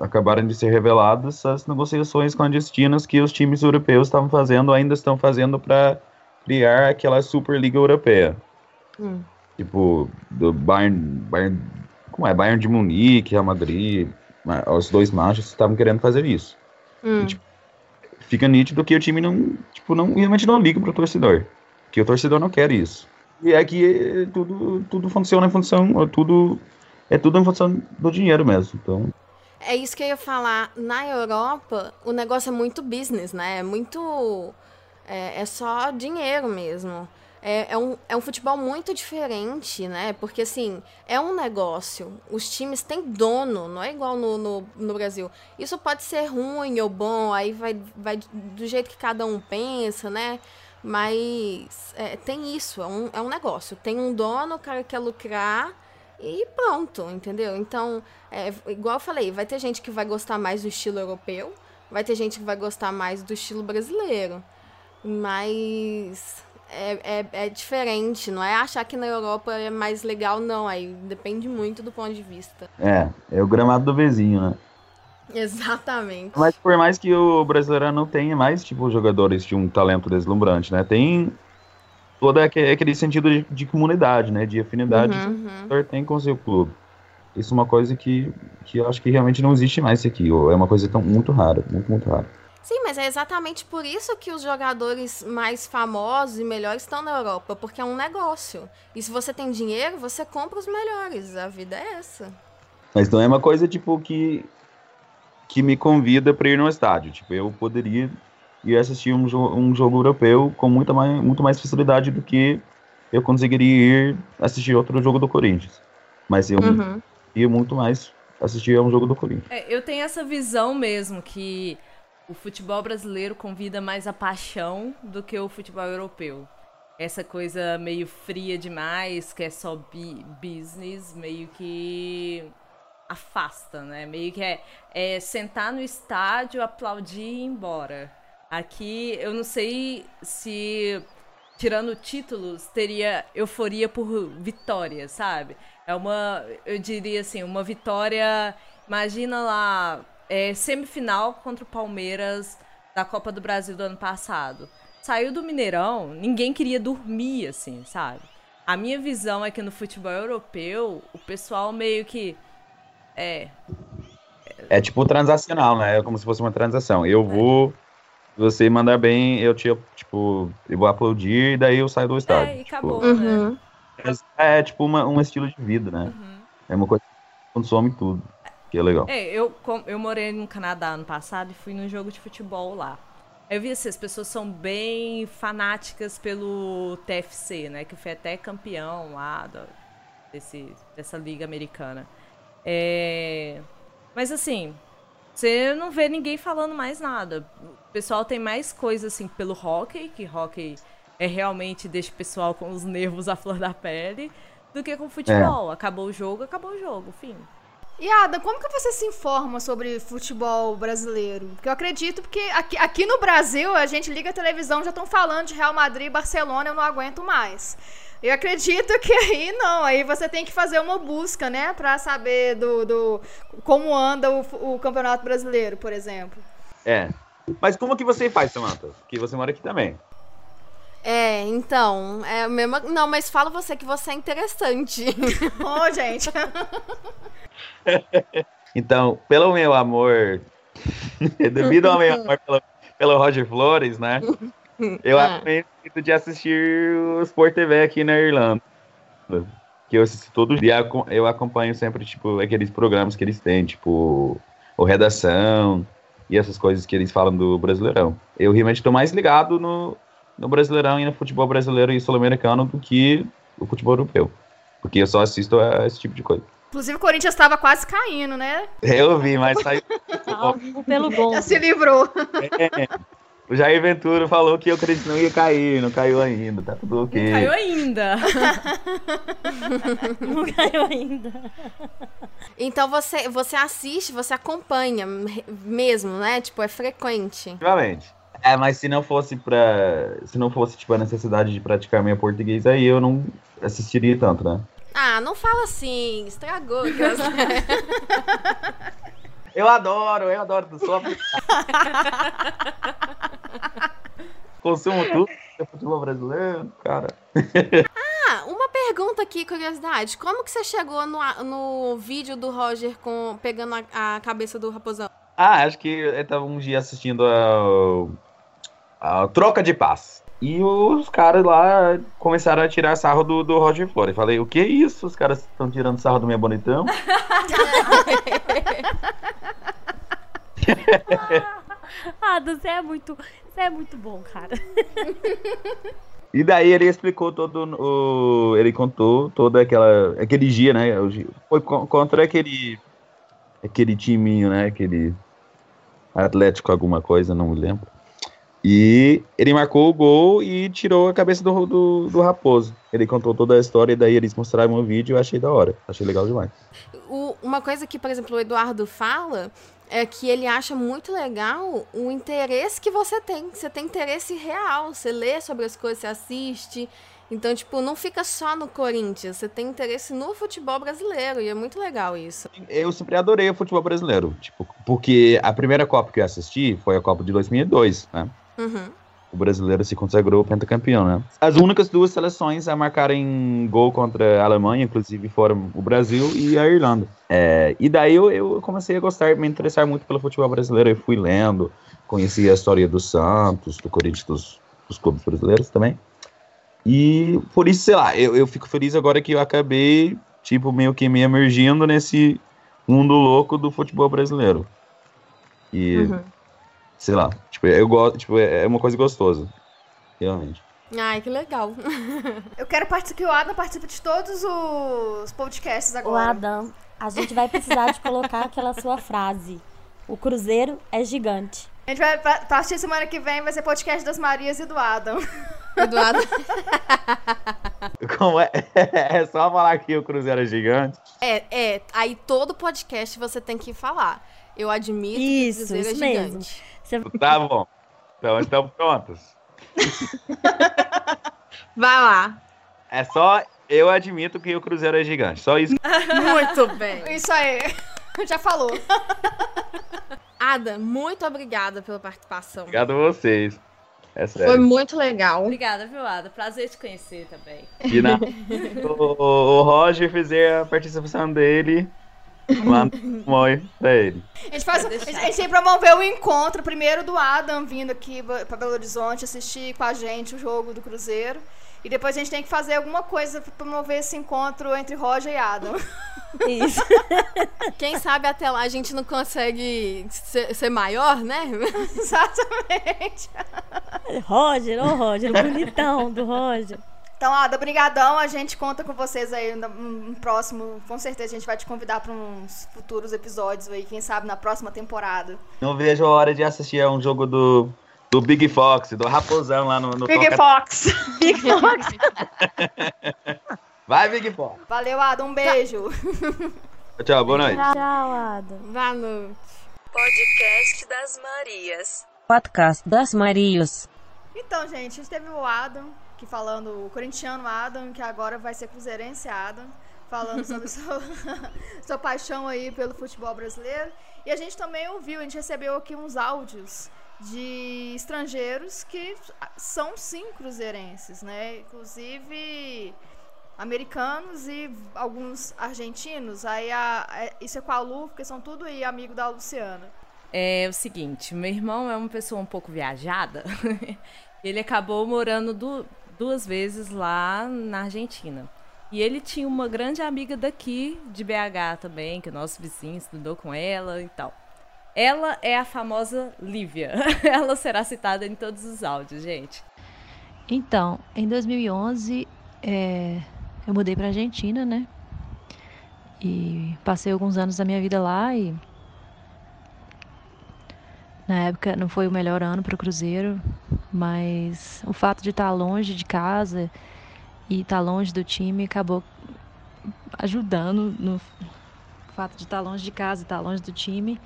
acabaram de ser reveladas as negociações clandestinas que os times europeus estavam fazendo, ainda estão fazendo para criar aquela Superliga Europeia. Hum. Tipo, do Bayern, Bayern, como é, Bayern de Munique, Real Madrid, ma- os dois machos estavam querendo fazer isso. Hum. Fica nítido que o time não, tipo, não, realmente não liga pro torcedor, que o torcedor não quer isso. E aqui eh, tudo, tudo funciona em função, tudo é tudo em função do dinheiro mesmo. Então, É isso que eu ia falar. Na Europa, o negócio é muito business, né? É muito. É, é só dinheiro mesmo. É, é, um, é um futebol muito diferente, né? Porque, assim, é um negócio. Os times têm dono, não é igual no, no, no Brasil. Isso pode ser ruim ou bom, aí vai, vai do jeito que cada um pensa, né? Mas é, tem isso, é um, é um negócio. Tem um dono, o cara quer lucrar e pronto, entendeu? Então, é, igual eu falei, vai ter gente que vai gostar mais do estilo europeu, vai ter gente que vai gostar mais do estilo brasileiro. Mas é, é, é, diferente, não é achar que na Europa é mais legal, não. Aí depende muito do ponto de vista. É, é o gramado do vizinho, né? Exatamente. Mas por mais que o brasileiro não tenha mais, tipo, jogadores de um talento deslumbrante, né? Tem todo aquele sentido de, de comunidade, né? De afinidade uhum, que o tem com o seu clube. Isso é uma coisa que, que eu acho que realmente não existe mais aqui. É uma coisa tão, muito rara, muito, muito rara. Sim, mas é exatamente por isso que os jogadores mais famosos e melhores estão na Europa, porque é um negócio. E se você tem dinheiro, você compra os melhores. A vida é essa. Mas não é uma coisa tipo que que me convida para ir no estádio. Tipo, eu poderia ir assistir um, jo um jogo europeu com muita mais, muito mais facilidade do que eu conseguiria ir assistir outro jogo do Corinthians. Mas eu uhum. ia muito mais assistir a um jogo do Corinthians. É, eu tenho essa visão mesmo que o futebol brasileiro convida mais a paixão do que o futebol europeu. Essa coisa meio fria demais, que é só business, meio que afasta, né? Meio que é, é sentar no estádio, aplaudir e ir embora. Aqui eu não sei se tirando títulos teria euforia por vitória, sabe? É uma, eu diria assim, uma vitória. Imagina lá é, semifinal contra o Palmeiras da Copa do Brasil do ano passado. Saiu do Mineirão, ninguém queria dormir, assim, sabe? A minha visão é que no futebol europeu, o pessoal meio que. É. É tipo transacional, né? É como se fosse uma transação. Eu vou. Se você mandar bem, eu te, tipo, eu vou aplaudir e daí eu saio do estádio. É, e tipo, acabou, uhum. né? É, é, tipo uma, um estilo de vida, né? Uhum. É uma coisa que consome tudo que é legal. É, eu, eu morei no Canadá ano passado e fui num jogo de futebol lá. Eu vi assim, as pessoas são bem fanáticas pelo TFC, né? Que foi até campeão lá do, desse, dessa liga americana. É... Mas assim, você não vê ninguém falando mais nada. O pessoal tem mais coisa assim pelo hockey, que hockey é realmente deixa o pessoal com os nervos à flor da pele, do que com futebol. É. Acabou o jogo, acabou o jogo, fim. E Ada, como que você se informa sobre futebol brasileiro? Porque eu acredito porque aqui, aqui no Brasil a gente liga a televisão já estão falando de Real Madrid e Barcelona, eu não aguento mais. Eu acredito que aí não, aí você tem que fazer uma busca, né, para saber do, do como anda o, o Campeonato Brasileiro, por exemplo. É. Mas como que você faz, Samantha? Que você mora aqui também. É, então, é mesmo. Não, mas fala você que você é interessante. Ô, oh, gente. então, pelo meu amor, devido ao meu amor pelo, pelo Roger Flores, né? Eu ah. de assistir o Sport TV aqui na Irlanda. Que eu assisto todo dia. Eu acompanho sempre, tipo, aqueles programas que eles têm, tipo, o Redação e essas coisas que eles falam do Brasileirão. Eu realmente estou mais ligado no, no Brasileirão e no futebol brasileiro e sul-americano do que o futebol europeu. Porque eu só assisto a esse tipo de coisa. Inclusive o Corinthians estava quase caindo, né? Eu vi, mas saiu. Algo pelo bom. Já se livrou. É. O Jair Ventura falou que o Corinthians não ia cair, não caiu ainda, tá tudo ok. Não caiu ainda. não caiu ainda. Então você, você assiste, você acompanha mesmo, né? Tipo, é frequente. Realmente. É, mas se não fosse pra. Se não fosse, tipo, a necessidade de praticar minha português, aí eu não assistiria tanto, né? Ah, não fala assim, estragou. eu adoro, eu adoro, sou Consumo tudo, futebol brasileiro, cara. ah, uma pergunta aqui, curiosidade. Como que você chegou no, no vídeo do Roger com, pegando a, a cabeça do raposão? Ah, acho que eu tava um dia assistindo a, a Troca de Paz. E os caras lá começaram a tirar sarro do, do Roger Flores. Falei, o que é isso? Os caras estão tirando sarro do meu bonitão? Adam, você é muito, você é muito bom, cara. E daí ele explicou todo o. Ele contou todo aquela, aquele dia, né? Foi contra aquele. Aquele timinho, né? Aquele. Atlético alguma coisa, não me lembro. E ele marcou o gol e tirou a cabeça do, do, do Raposo. Ele contou toda a história e daí eles mostraram o vídeo e eu achei da hora. Achei legal demais. O, uma coisa que, por exemplo, o Eduardo fala é que ele acha muito legal o interesse que você tem. Você tem interesse real. Você lê sobre as coisas, você assiste. Então, tipo, não fica só no Corinthians. Você tem interesse no futebol brasileiro. E é muito legal isso. Eu sempre adorei o futebol brasileiro. Tipo, porque a primeira Copa que eu assisti foi a Copa de 2002, né? Uhum. O brasileiro se consagrou pentacampeão, né? As únicas duas seleções a marcarem gol contra a Alemanha, inclusive, foram o Brasil e a Irlanda. É, e daí eu, eu, comecei a gostar, me interessar muito pelo futebol brasileiro. Eu fui lendo, conheci a história do Santos, do Corinthians, dos, dos clubes brasileiros também. E por isso, sei lá, eu, eu fico feliz agora que eu acabei, tipo, meio que me emergindo nesse mundo louco do futebol brasileiro. E. Uhum sei lá, tipo, eu gosto, tipo, é, é uma coisa gostosa, realmente. Ai, que legal. eu quero participar, que o Adam participe de todos os podcasts agora. O Adam, a gente vai precisar de colocar aquela sua frase. O Cruzeiro é gigante. A gente vai partir semana que vem, vai ser podcast das Marias e do Adam. Do Adam. Como é? É só falar que o Cruzeiro é gigante? É, é. Aí todo podcast você tem que falar. Eu admito isso, que o Cruzeiro é gigante. Mesmo. Você... Tá bom. Então estamos prontos. Vai lá. É só eu admito que o Cruzeiro é gigante. Só isso. Muito bem. Isso aí. Já falou. Ada, muito obrigada pela participação. Obrigado a vocês. É sério. Foi muito legal. Obrigada, viu, Ada? Prazer te conhecer também. E na... o, o Roger fizer a participação dele Manda um oi pra ele. A gente, faz, a gente tem que promover o encontro primeiro do Adam vindo aqui pra Belo Horizonte assistir com a gente o jogo do Cruzeiro. E depois a gente tem que fazer alguma coisa pra promover esse encontro entre Roger e Adam. Isso. Quem sabe até lá a gente não consegue ser, ser maior, né? Exatamente. Roger, ô oh Roger, bonitão do Roger. Então, Ada, brigadão. A gente conta com vocês aí no, no, próximo. Com certeza a gente vai te convidar para uns futuros episódios aí, quem sabe na próxima temporada. Não vejo a hora de assistir a um jogo do, do Big Fox, do Raposão lá no, no Big Toca... Fox. Big Fox. vai, Big Fox. Valeu, Ada. Um beijo. Tchau, tchau boa noite. Tchau, Ada. Boa noite. Podcast das Marias. Podcast das Marias. Então, gente, a gente teve o Adam aqui falando o corintiano Adam, que agora vai ser cruzeirense Adam, falando sobre sua, sua paixão aí pelo futebol brasileiro. E a gente também ouviu, a gente recebeu aqui uns áudios de estrangeiros que são sim cruzeirenses, né? Inclusive americanos e alguns argentinos. Aí a, a, isso é com a Lu, porque são tudo aí amigo da Luciana. É o seguinte, meu irmão é uma pessoa um pouco viajada. Ele acabou morando do, duas vezes lá na Argentina. E ele tinha uma grande amiga daqui, de BH também, que o nosso vizinho estudou com ela e tal. Ela é a famosa Lívia. ela será citada em todos os áudios, gente. Então, em 2011, é, eu mudei para Argentina, né? E passei alguns anos da minha vida lá e na época não foi o melhor ano para o Cruzeiro, mas o fato de estar longe de casa e estar longe do time acabou ajudando no fato de estar longe de casa estar longe do time,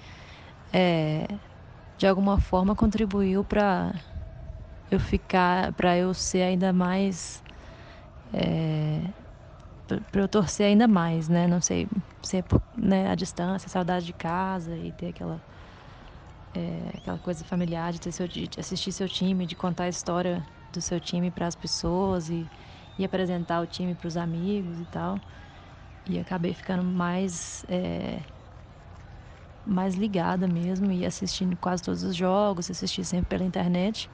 é, de alguma forma contribuiu para eu ficar, para eu ser ainda mais, é, para eu torcer ainda mais, né? Não sei, ser né, a distância, a saudade de casa e ter aquela é, aquela coisa familiar de, seu, de assistir seu time, de contar a história do seu time para as pessoas e, e apresentar o time para os amigos e tal. E acabei ficando mais é, mais ligada mesmo e assistindo quase todos os jogos, assisti sempre pela internet.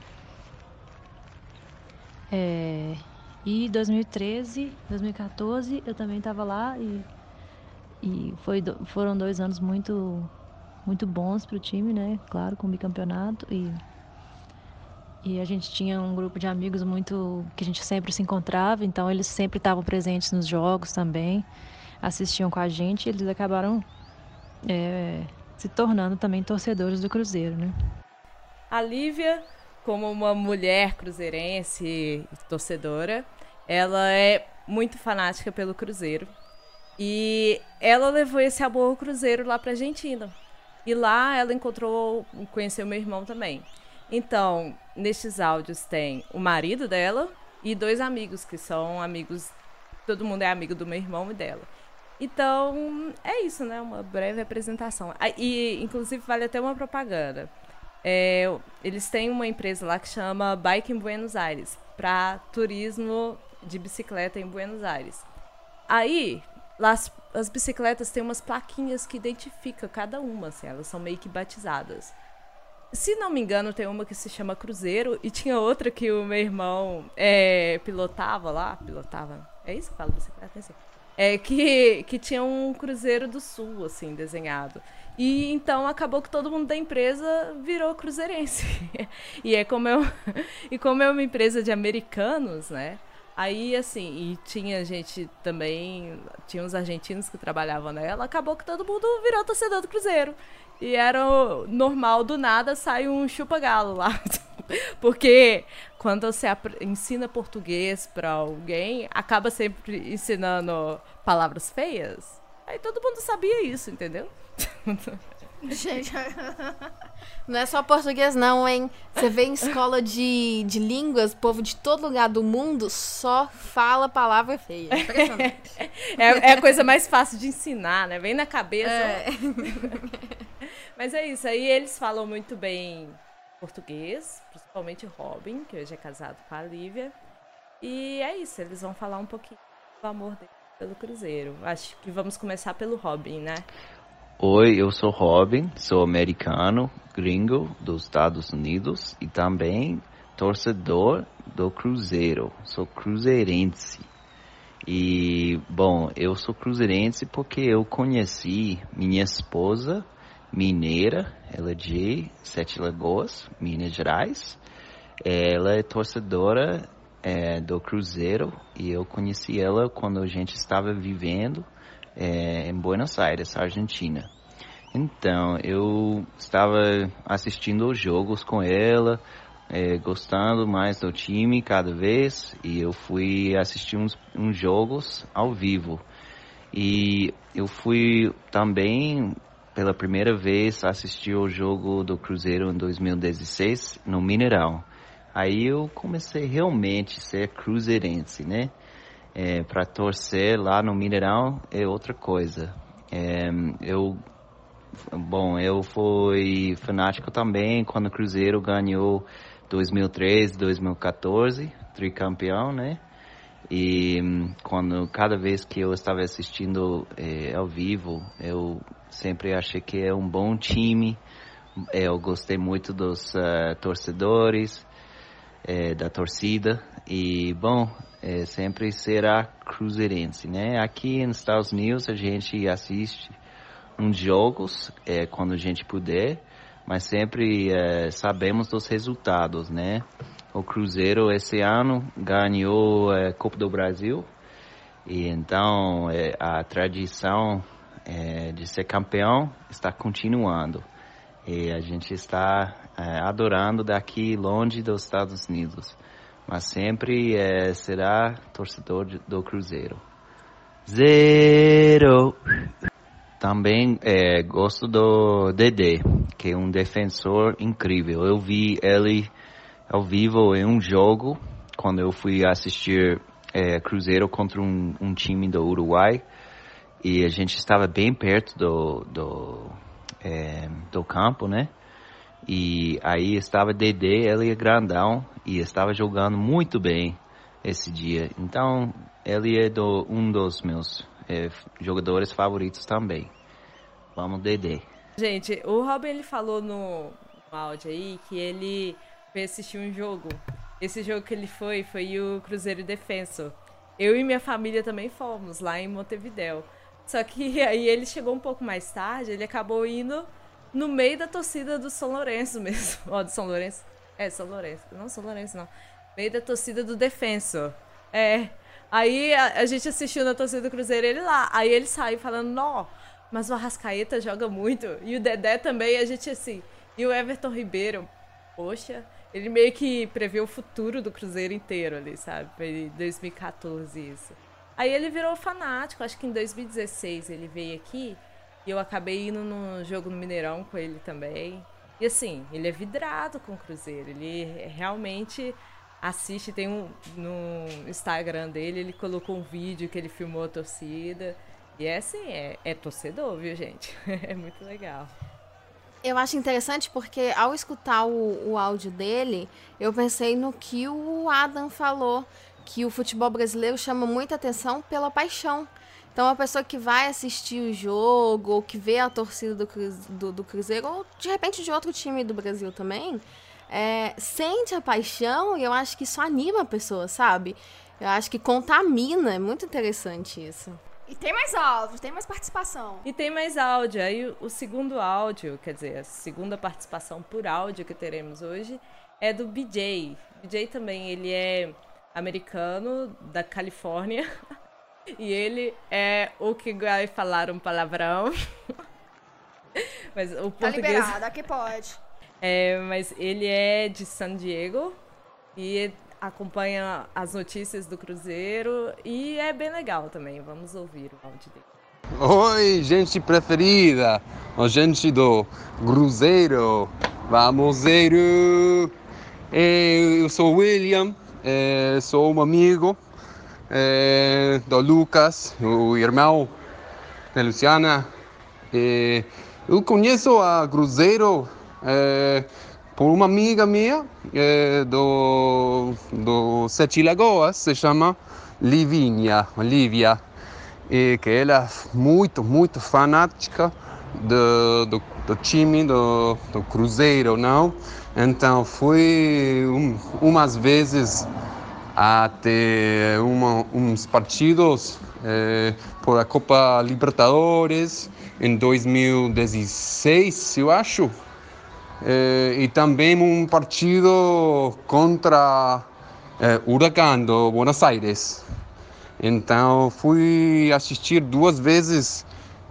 É, e 2013, 2014 eu também estava lá e, e foi, foram dois anos muito muito bons para o time, né? Claro, com o bicampeonato e e a gente tinha um grupo de amigos muito que a gente sempre se encontrava, então eles sempre estavam presentes nos jogos também, assistiam com a gente, e eles acabaram é, se tornando também torcedores do Cruzeiro, né? A Lívia, como uma mulher cruzeirense torcedora, ela é muito fanática pelo Cruzeiro. E ela levou esse amor ao Cruzeiro lá pra Argentina. E lá ela encontrou, conheceu meu irmão também. Então, nestes áudios tem o marido dela e dois amigos, que são amigos. Todo mundo é amigo do meu irmão e dela. Então, é isso, né? Uma breve apresentação. Ah, e, inclusive, vale até uma propaganda. É, eles têm uma empresa lá que chama Bike em Buenos Aires para turismo de bicicleta em Buenos Aires. Aí, lá as, as, bicicletas têm umas plaquinhas que identificam cada uma, assim, elas são meio que batizadas. Se não me engano, tem uma que se chama Cruzeiro e tinha outra que o meu irmão é, pilotava lá. Pilotava. É isso que fala bicicleta? É, que, que tinha um Cruzeiro do Sul, assim, desenhado. E então acabou que todo mundo da empresa virou cruzeirense. e é como eu, e como é uma empresa de americanos, né? Aí, assim, e tinha gente também, tinha uns argentinos que trabalhavam nela, acabou que todo mundo virou torcedor do Cruzeiro. E era normal, do nada sai um chupa-galo lá. Porque quando você ensina português para alguém, acaba sempre ensinando palavras feias. Aí todo mundo sabia isso, entendeu? Gente, não é só português não, hein? Você vê em escola de, de línguas, povo de todo lugar do mundo só fala palavra feia. É, é a coisa mais fácil de ensinar, né? Vem na cabeça. É. Mas é isso, aí eles falam muito bem português, principalmente Robin, que hoje é casado com a Lívia. E é isso, eles vão falar um pouquinho do amor dele pelo Cruzeiro. Acho que vamos começar pelo Robin, né? Oi, eu sou Robin, sou americano, gringo dos Estados Unidos e também torcedor do Cruzeiro. Sou cruzeirense. E, bom, eu sou cruzeirense porque eu conheci minha esposa mineira, ela é de Sete Lagoas, Minas Gerais. Ela é torcedora é, do Cruzeiro e eu conheci ela quando a gente estava vivendo é, em Buenos Aires, Argentina. Então, eu estava assistindo os jogos com ela, é, gostando mais do time cada vez, e eu fui assistir uns, uns jogos ao vivo. E eu fui também, pela primeira vez, assistir o jogo do Cruzeiro em 2016 no Mineirão. Aí eu comecei realmente a ser cruzeirense, né? é, para torcer lá no Mineirão é outra coisa. É, eu, bom, eu fui fanático também quando o Cruzeiro ganhou 2013, 2014, tricampeão, né? E quando cada vez que eu estava assistindo é, ao vivo, eu sempre achei que é um bom time. Eu gostei muito dos uh, torcedores, da torcida. E, bom, sempre será cruzeirense, né? Aqui nos Estados Unidos a gente assiste uns jogos é, quando a gente puder, mas sempre é, sabemos dos resultados, né? O Cruzeiro esse ano ganhou a é, Copa do Brasil e então é, a tradição é, de ser campeão está continuando e a gente está é, adorando daqui longe dos Estados Unidos mas sempre será torcedor do Cruzeiro. Zero. Também é, gosto do Dedé, que é um defensor incrível. Eu vi ele ao vivo em um jogo quando eu fui assistir é, Cruzeiro contra um, um, time do Uruguai e a gente estava bem perto do, do, é, do campo, né? E aí estava Dedé, ele é grandão e estava jogando muito bem esse dia. Então ele é do, um dos meus é, jogadores favoritos também. Vamos Dedé. Gente, o Robin ele falou no, no áudio aí que ele foi assistir um jogo. Esse jogo que ele foi foi o Cruzeiro Defensor. Eu e minha família também fomos lá em Montevidéu. Só que aí ele chegou um pouco mais tarde, ele acabou indo no meio da torcida do São Lourenço mesmo. Ó, do São Lourenço? É, São Lourenço. Não, São Lourenço não. Meio da torcida do Defensor. É. Aí a, a gente assistiu na torcida do Cruzeiro ele lá. Aí ele saiu falando, não, mas o Arrascaeta joga muito. E o Dedé também, a gente assim. E o Everton Ribeiro, poxa, ele meio que prevê o futuro do Cruzeiro inteiro ali, sabe? Foi em 2014 isso. Aí ele virou fanático, acho que em 2016 ele veio aqui e eu acabei indo no jogo no Mineirão com ele também. E assim, ele é vidrado com o Cruzeiro, ele realmente assiste, tem um no Instagram dele, ele colocou um vídeo que ele filmou a torcida. E é assim, é, é torcedor, viu, gente? é muito legal. Eu acho interessante porque ao escutar o, o áudio dele, eu pensei no que o Adam falou, que o futebol brasileiro chama muita atenção pela paixão. Então, a pessoa que vai assistir o jogo, ou que vê a torcida do, do, do Cruzeiro, ou de repente de outro time do Brasil também, é, sente a paixão e eu acho que isso anima a pessoa, sabe? Eu acho que contamina, é muito interessante isso. E tem mais áudio, tem mais participação. E tem mais áudio. Aí o segundo áudio, quer dizer, a segunda participação por áudio que teremos hoje é do BJ. BJ também, ele é americano da Califórnia. E ele é o que vai falar um palavrão. mas o tá português. liberado, aqui pode. É, mas ele é de San Diego e acompanha as notícias do Cruzeiro e é bem legal também. Vamos ouvir o áudio dele. Oi, gente preferida, a gente do Cruzeiro, vamos zero. Eu sou William, é, sou um amigo é, do Lucas, o irmão da Luciana. É, eu conheço a Cruzeiro é, por uma amiga minha é, do, do Sete Lagoas, se chama Livinha, Lívia, e que ela é muito, muito fanática do, do, do time do, do Cruzeiro, não? Então fui um, umas vezes até uma, uns partidos eh, por a Copa Libertadores em 2016, eu acho. Eh, e também um partido contra eh, Huracán do Buenos Aires. Então fui assistir duas vezes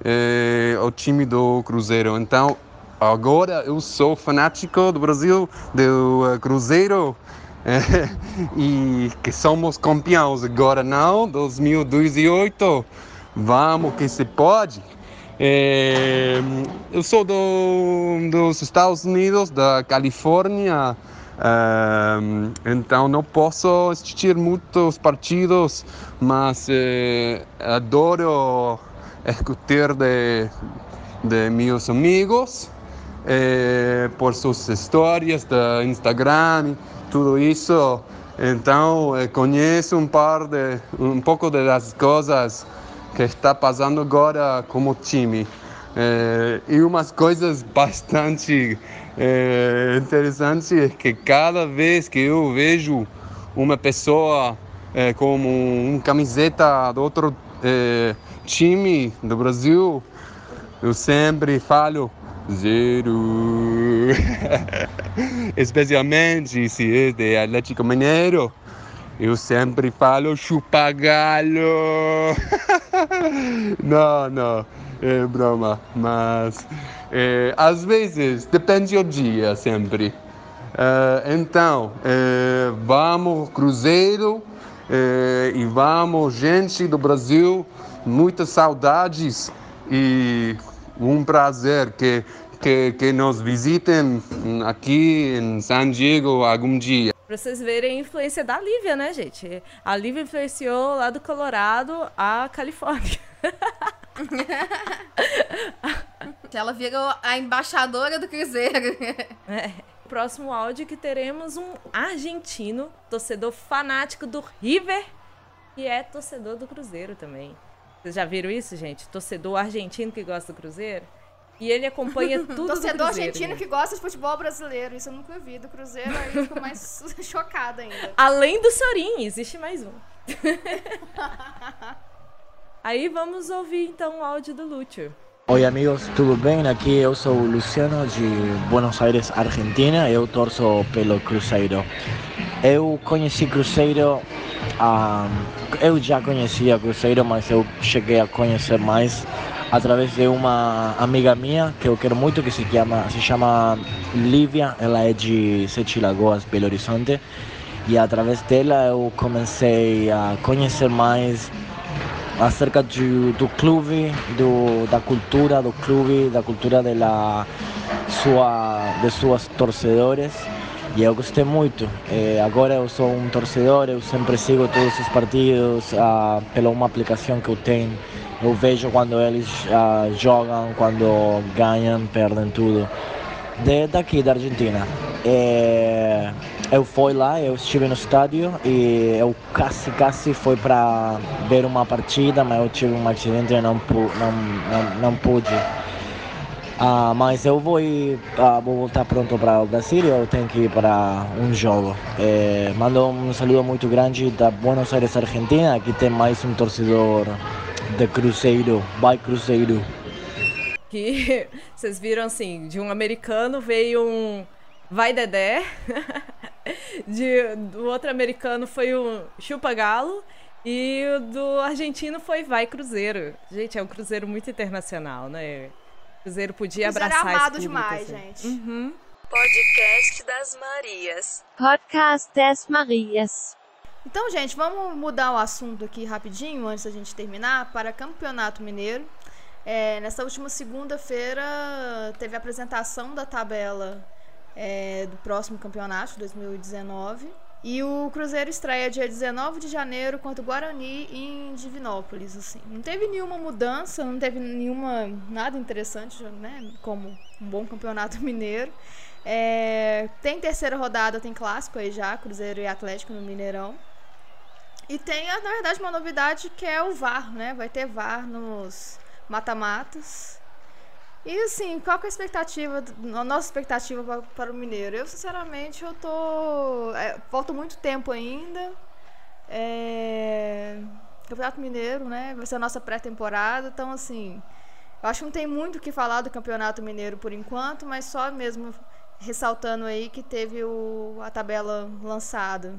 eh, o time do Cruzeiro. Então agora eu sou fanático do Brasil, do Cruzeiro. e que somos campeões agora não, 2018, vamos que se pode. É, eu sou do, dos Estados Unidos, da Califórnia, é, então não posso assistir muitos partidos, mas é, adoro escutar de, de meus amigos por suas histórias do Instagram tudo isso. Então, eh, conheço um par de um pouco das coisas que está passando agora como time. É, e umas coisas bastante é, interessantes é que cada vez que eu vejo uma pessoa é, como um camiseta do outro time do Brasil, eu sempre falo Zero. Especialmente se é de Atlético Mineiro. Eu sempre falo chupagalo. não, não, é broma. Mas é, às vezes depende do dia sempre. É, então, é, vamos Cruzeiro e vamos gente do Brasil. Muitas saudades e um prazer que, que, que nos visitem aqui em San Diego algum dia. Pra vocês verem a influência da Lívia, né, gente? A Lívia influenciou lá do Colorado a Califórnia. Ela virou a embaixadora do Cruzeiro. É. Próximo áudio que teremos um argentino, torcedor fanático do River, e é torcedor do Cruzeiro também. Vocês já viram isso, gente? Torcedor argentino que gosta do Cruzeiro. E ele acompanha tudo Torcedor do Cruzeiro, argentino gente. que gosta de futebol brasileiro. Isso eu nunca vi. Do Cruzeiro, aí eu fico mais chocada ainda. Além do Sorin, existe mais um. aí vamos ouvir então o áudio do Lúcio. Oi amigos, tudo bem? Aqui eu sou o Luciano de Buenos Aires, Argentina. Eu torço pelo Cruzeiro. Eu conheci Cruzeiro, ah, eu já conhecia Cruzeiro, mas eu cheguei a conhecer mais através de uma amiga minha que eu quero muito, que se chama, se chama Lívia. Ela é de Sete Lagoas, Belo Horizonte. E através dela eu comecei a conhecer mais acerca de, do clube, do, da cultura do clube, da cultura de, la, sua, de suas torcedores. E eu gostei muito. Eh, agora eu sou um torcedor, eu sempre sigo todos os partidos ah, pela uma aplicação que eu tenho. Eu vejo quando eles ah, jogam, quando ganham, perdem tudo. De, daqui da Argentina. Eh, eu fui lá, eu estive no estádio e eu quase, quase fui para ver uma partida, mas eu tive um acidente e não, não, não, não pude. Ah, mas eu vou, ir, ah, vou voltar pronto para o Brasil eu tenho que ir para um jogo. Eh, mando um saludo muito grande da Buenos Aires, Argentina. Aqui tem mais um torcedor de Cruzeiro. Vai Cruzeiro! Que vocês viram assim, de um americano veio um vai Dedé, de, do outro americano foi um chupa galo e do argentino foi vai Cruzeiro. Gente, é um cruzeiro muito internacional, né? O cruzeiro podia Cruzeiro abraçar amado público, demais, assim. gente. Uhum. Podcast das Marias. Podcast das Marias. Então, gente, vamos mudar o assunto aqui rapidinho, antes da gente terminar, para Campeonato Mineiro. É, nessa última segunda-feira teve a apresentação da tabela é, do próximo campeonato, 2019. E o Cruzeiro estreia dia 19 de janeiro contra o Guarani em Divinópolis, assim. Não teve nenhuma mudança, não teve nenhuma nada interessante, né, como um bom campeonato mineiro. É, tem terceira rodada, tem clássico aí já, Cruzeiro e Atlético no Mineirão. E tem, na verdade, uma novidade que é o VAR, né? Vai ter VAR nos mata-matas. E assim, qual é a expectativa, a nossa expectativa para, para o Mineiro? Eu, sinceramente, eu tô. É, falta muito tempo ainda. É, Campeonato Mineiro, né? Vai ser a nossa pré-temporada. Então, assim, eu acho que não tem muito o que falar do Campeonato Mineiro por enquanto, mas só mesmo ressaltando aí que teve o, a tabela lançada.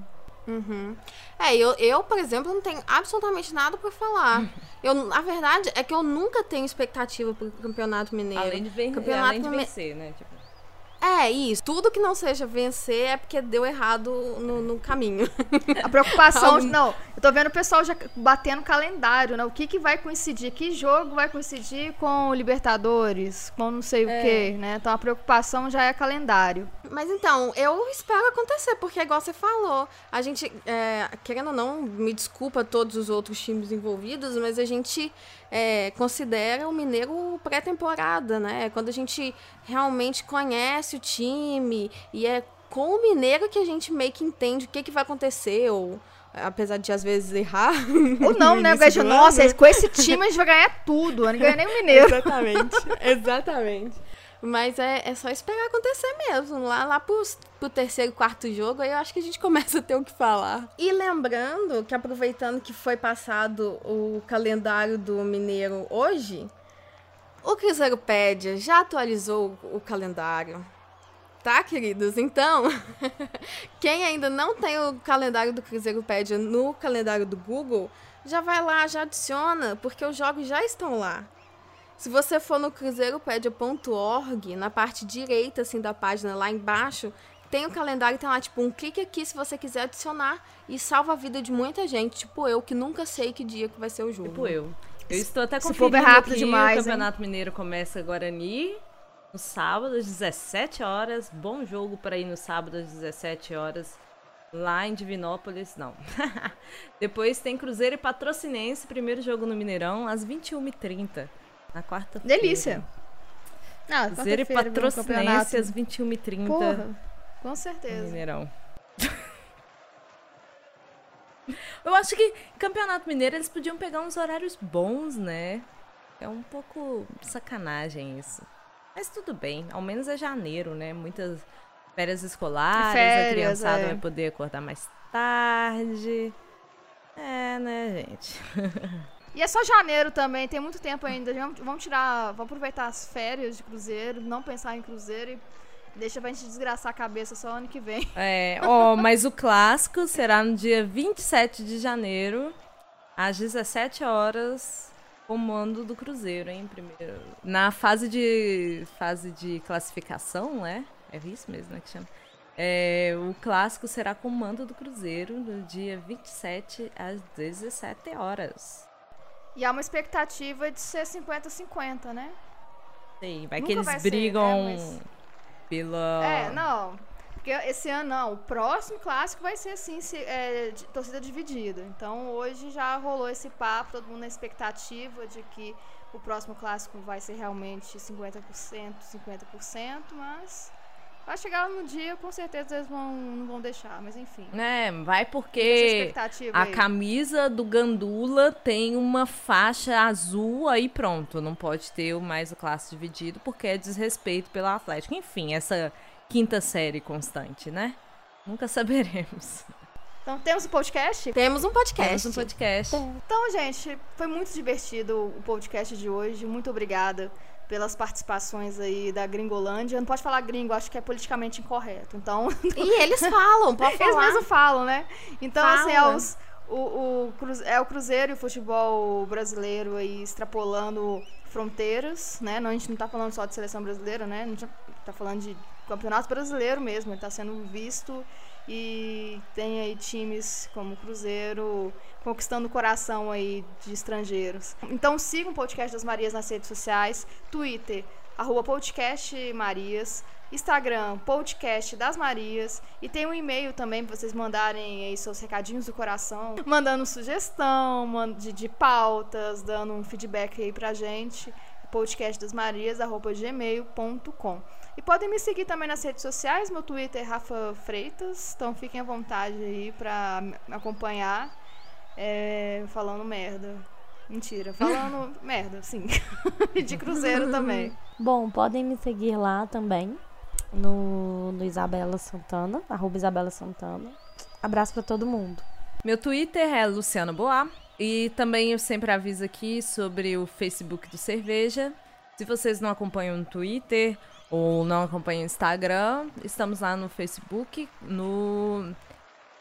Uhum. É, eu, eu, por exemplo, não tenho absolutamente nada pra falar. Eu, a verdade é que eu nunca tenho expectativa pro Campeonato Mineiro. Além de, ven Campeonato além de vencer, né? Tipo, É, isso. Tudo que não seja vencer é porque deu errado no, no caminho. A preocupação, Algum- não, eu tô vendo o pessoal já batendo calendário, né? O que que vai coincidir? Que jogo vai coincidir com o Libertadores? Com não sei o É. quê, né? Então a preocupação já é calendário. Mas então, eu espero acontecer, porque igual você falou. A gente, é, querendo ou não, me desculpa todos os outros times envolvidos, mas a gente é, considera o Mineiro pré-temporada, né? Quando a gente realmente conhece o time e é com o Mineiro que a gente meio que entende o que, que vai acontecer, ou apesar de às vezes errar. Ou não, né? do nossa, com esse time a gente vai ganhar tudo. Não ganha nem o Mineiro. Exatamente, exatamente. Mas é, é só esperar acontecer mesmo. Lá, lá pro, pro terceiro, quarto jogo, aí eu acho que a gente começa a ter o que falar. E lembrando que, aproveitando que foi passado o calendário do Mineiro hoje, o Cruzeiropédia já atualizou o calendário. Tá, queridos? Então, quem ainda não tem o calendário do Cruzeiropédia no calendário do Google, já vai lá, já adiciona, porque os jogos já estão lá. Se você for no cruzeiropedia.org, na parte direita assim da página, lá embaixo, tem o calendário, tem lá tipo um clique aqui se você quiser adicionar e salva a vida de muita gente, tipo eu que nunca sei que dia que vai ser o jogo. tipo eu. Eu estou até Se conferindo for bem rápido aqui, demais, o hein? Campeonato Mineiro começa Guarani no sábado às 17 horas. Bom jogo para ir no sábado às 17 horas. Lá em Divinópolis, não. Depois tem Cruzeiro e Patrocinense, primeiro jogo no Mineirão, às 21h30. Na quarta-feira. Delícia. Ah, e quarta-feira, vem um Patrocinense às campeonato. 21h30. Porra, com certeza. Mineirão. Eu acho que Campeonato Mineiro eles podiam pegar uns horários bons, né? É um pouco sacanagem isso. Mas tudo bem, ao menos é janeiro, né? Muitas férias escolares, a Férias, criançada é. vai poder acordar mais tarde. É, né, gente? E é só janeiro também, tem muito tempo ainda. Vamos, tirar, vamos aproveitar as férias de cruzeiro, não pensar em cruzeiro e deixa pra gente desgraçar a cabeça só ano que vem. É, ó, mas o clássico será no dia 27 de janeiro, às 17 horas, comando do Cruzeiro, hein, primeiro. Na fase de fase de classificação, né? É isso mesmo, né, que chama. É, o clássico será comando do Cruzeiro no dia 27 às 17 horas. E há uma expectativa de ser 50-50, né? Sim, vai Nunca que eles vai ser, brigam né, mas- pela. É, não. Porque esse ano não. O próximo clássico vai ser assim, se- é, de- torcida dividida. Então hoje já rolou esse papo, todo mundo na expectativa de que o próximo clássico vai ser realmente 50%, 50%, mas vai chegar no dia, com certeza eles vão, não vão deixar, mas enfim. É, vai porque a aí. camisa do Gandula tem uma faixa azul aí pronto. Não pode ter mais o classe dividido porque é desrespeito pelo Atlético. Enfim, essa quinta série constante, né? Nunca saberemos. Então temos um podcast? Temos um podcast. Temos um podcast. Então, gente, foi muito divertido o podcast de hoje. Muito obrigada pelas participações aí da Gringolândia. Não pode falar gringo, acho que é politicamente incorreto. Então. E eles falam, pode Eles falar. mesmos falam, né? Então, assim, é, Fala. os, o, o é o Cruzeiro e o futebol brasileiro aí extrapolando fronteiras, né? Não, a gente não tá falando só de seleção brasileira, né? A gente tá falando de campeonato brasileiro mesmo. Ele tá sendo visto e tem aí times como Cruzeiro conquistando o coração aí de estrangeiros. Então sigam o Podcast das Marias nas redes sociais, Twitter, arroba podcast Marias, Instagram, podcast das Marias, e tem um e-mail também pra vocês mandarem aí seus recadinhos do coração, mandando sugestão de, de pautas, dando um feedback aí pra gente, podcastdasmarias.gmail.com. E podem me seguir também nas redes sociais, meu Twitter é Rafa Freitas, então fiquem à vontade aí pra me acompanhar, é, falando merda. Mentira, falando merda, sim. E de cruzeiro também. Bom, podem me seguir lá também, no, no Isabela Santana, arroba Isabela Santana. Abraço pra todo mundo. Meu Twitter é Luciano Boa. E também eu sempre aviso aqui sobre o Facebook do Cerveja. Se vocês não acompanham no Twitter ou não acompanham o Instagram, estamos lá no Facebook, no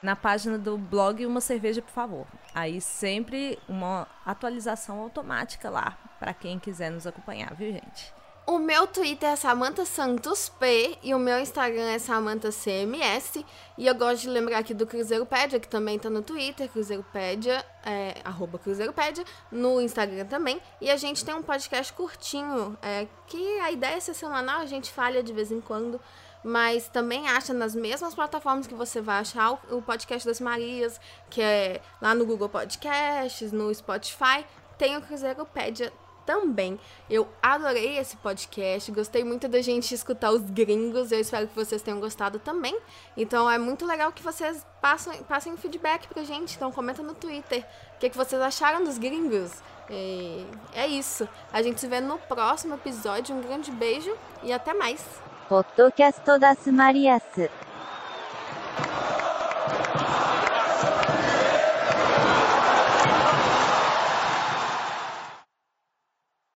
na página do blog Uma Cerveja, por favor. Aí sempre uma atualização automática lá para quem quiser nos acompanhar, viu, gente? O meu Twitter é Samantha Santos P e o meu Instagram é Samantha CMS. E eu gosto de lembrar aqui do Cruzeiropédia, que também tá no Twitter, Cruzeiropédia, é, arroba Cruzeiropédia, no Instagram também. E a gente tem um podcast curtinho, é, que a ideia é ser semanal, a gente falha de vez em quando. Mas também acha nas mesmas plataformas que você vai achar o, podcast das Marias, que é lá no Google Podcasts, no Spotify. Tem o Cruzeiropédia também. Eu adorei esse podcast, gostei muito da gente escutar os gringos, eu espero que vocês tenham gostado também. Então é muito legal que vocês passem, passem feedback pra gente, então comenta no Twitter o que, que vocês acharam dos gringos. E é isso. A gente se vê no próximo episódio. Um grande beijo e até mais. Podcast das Marias.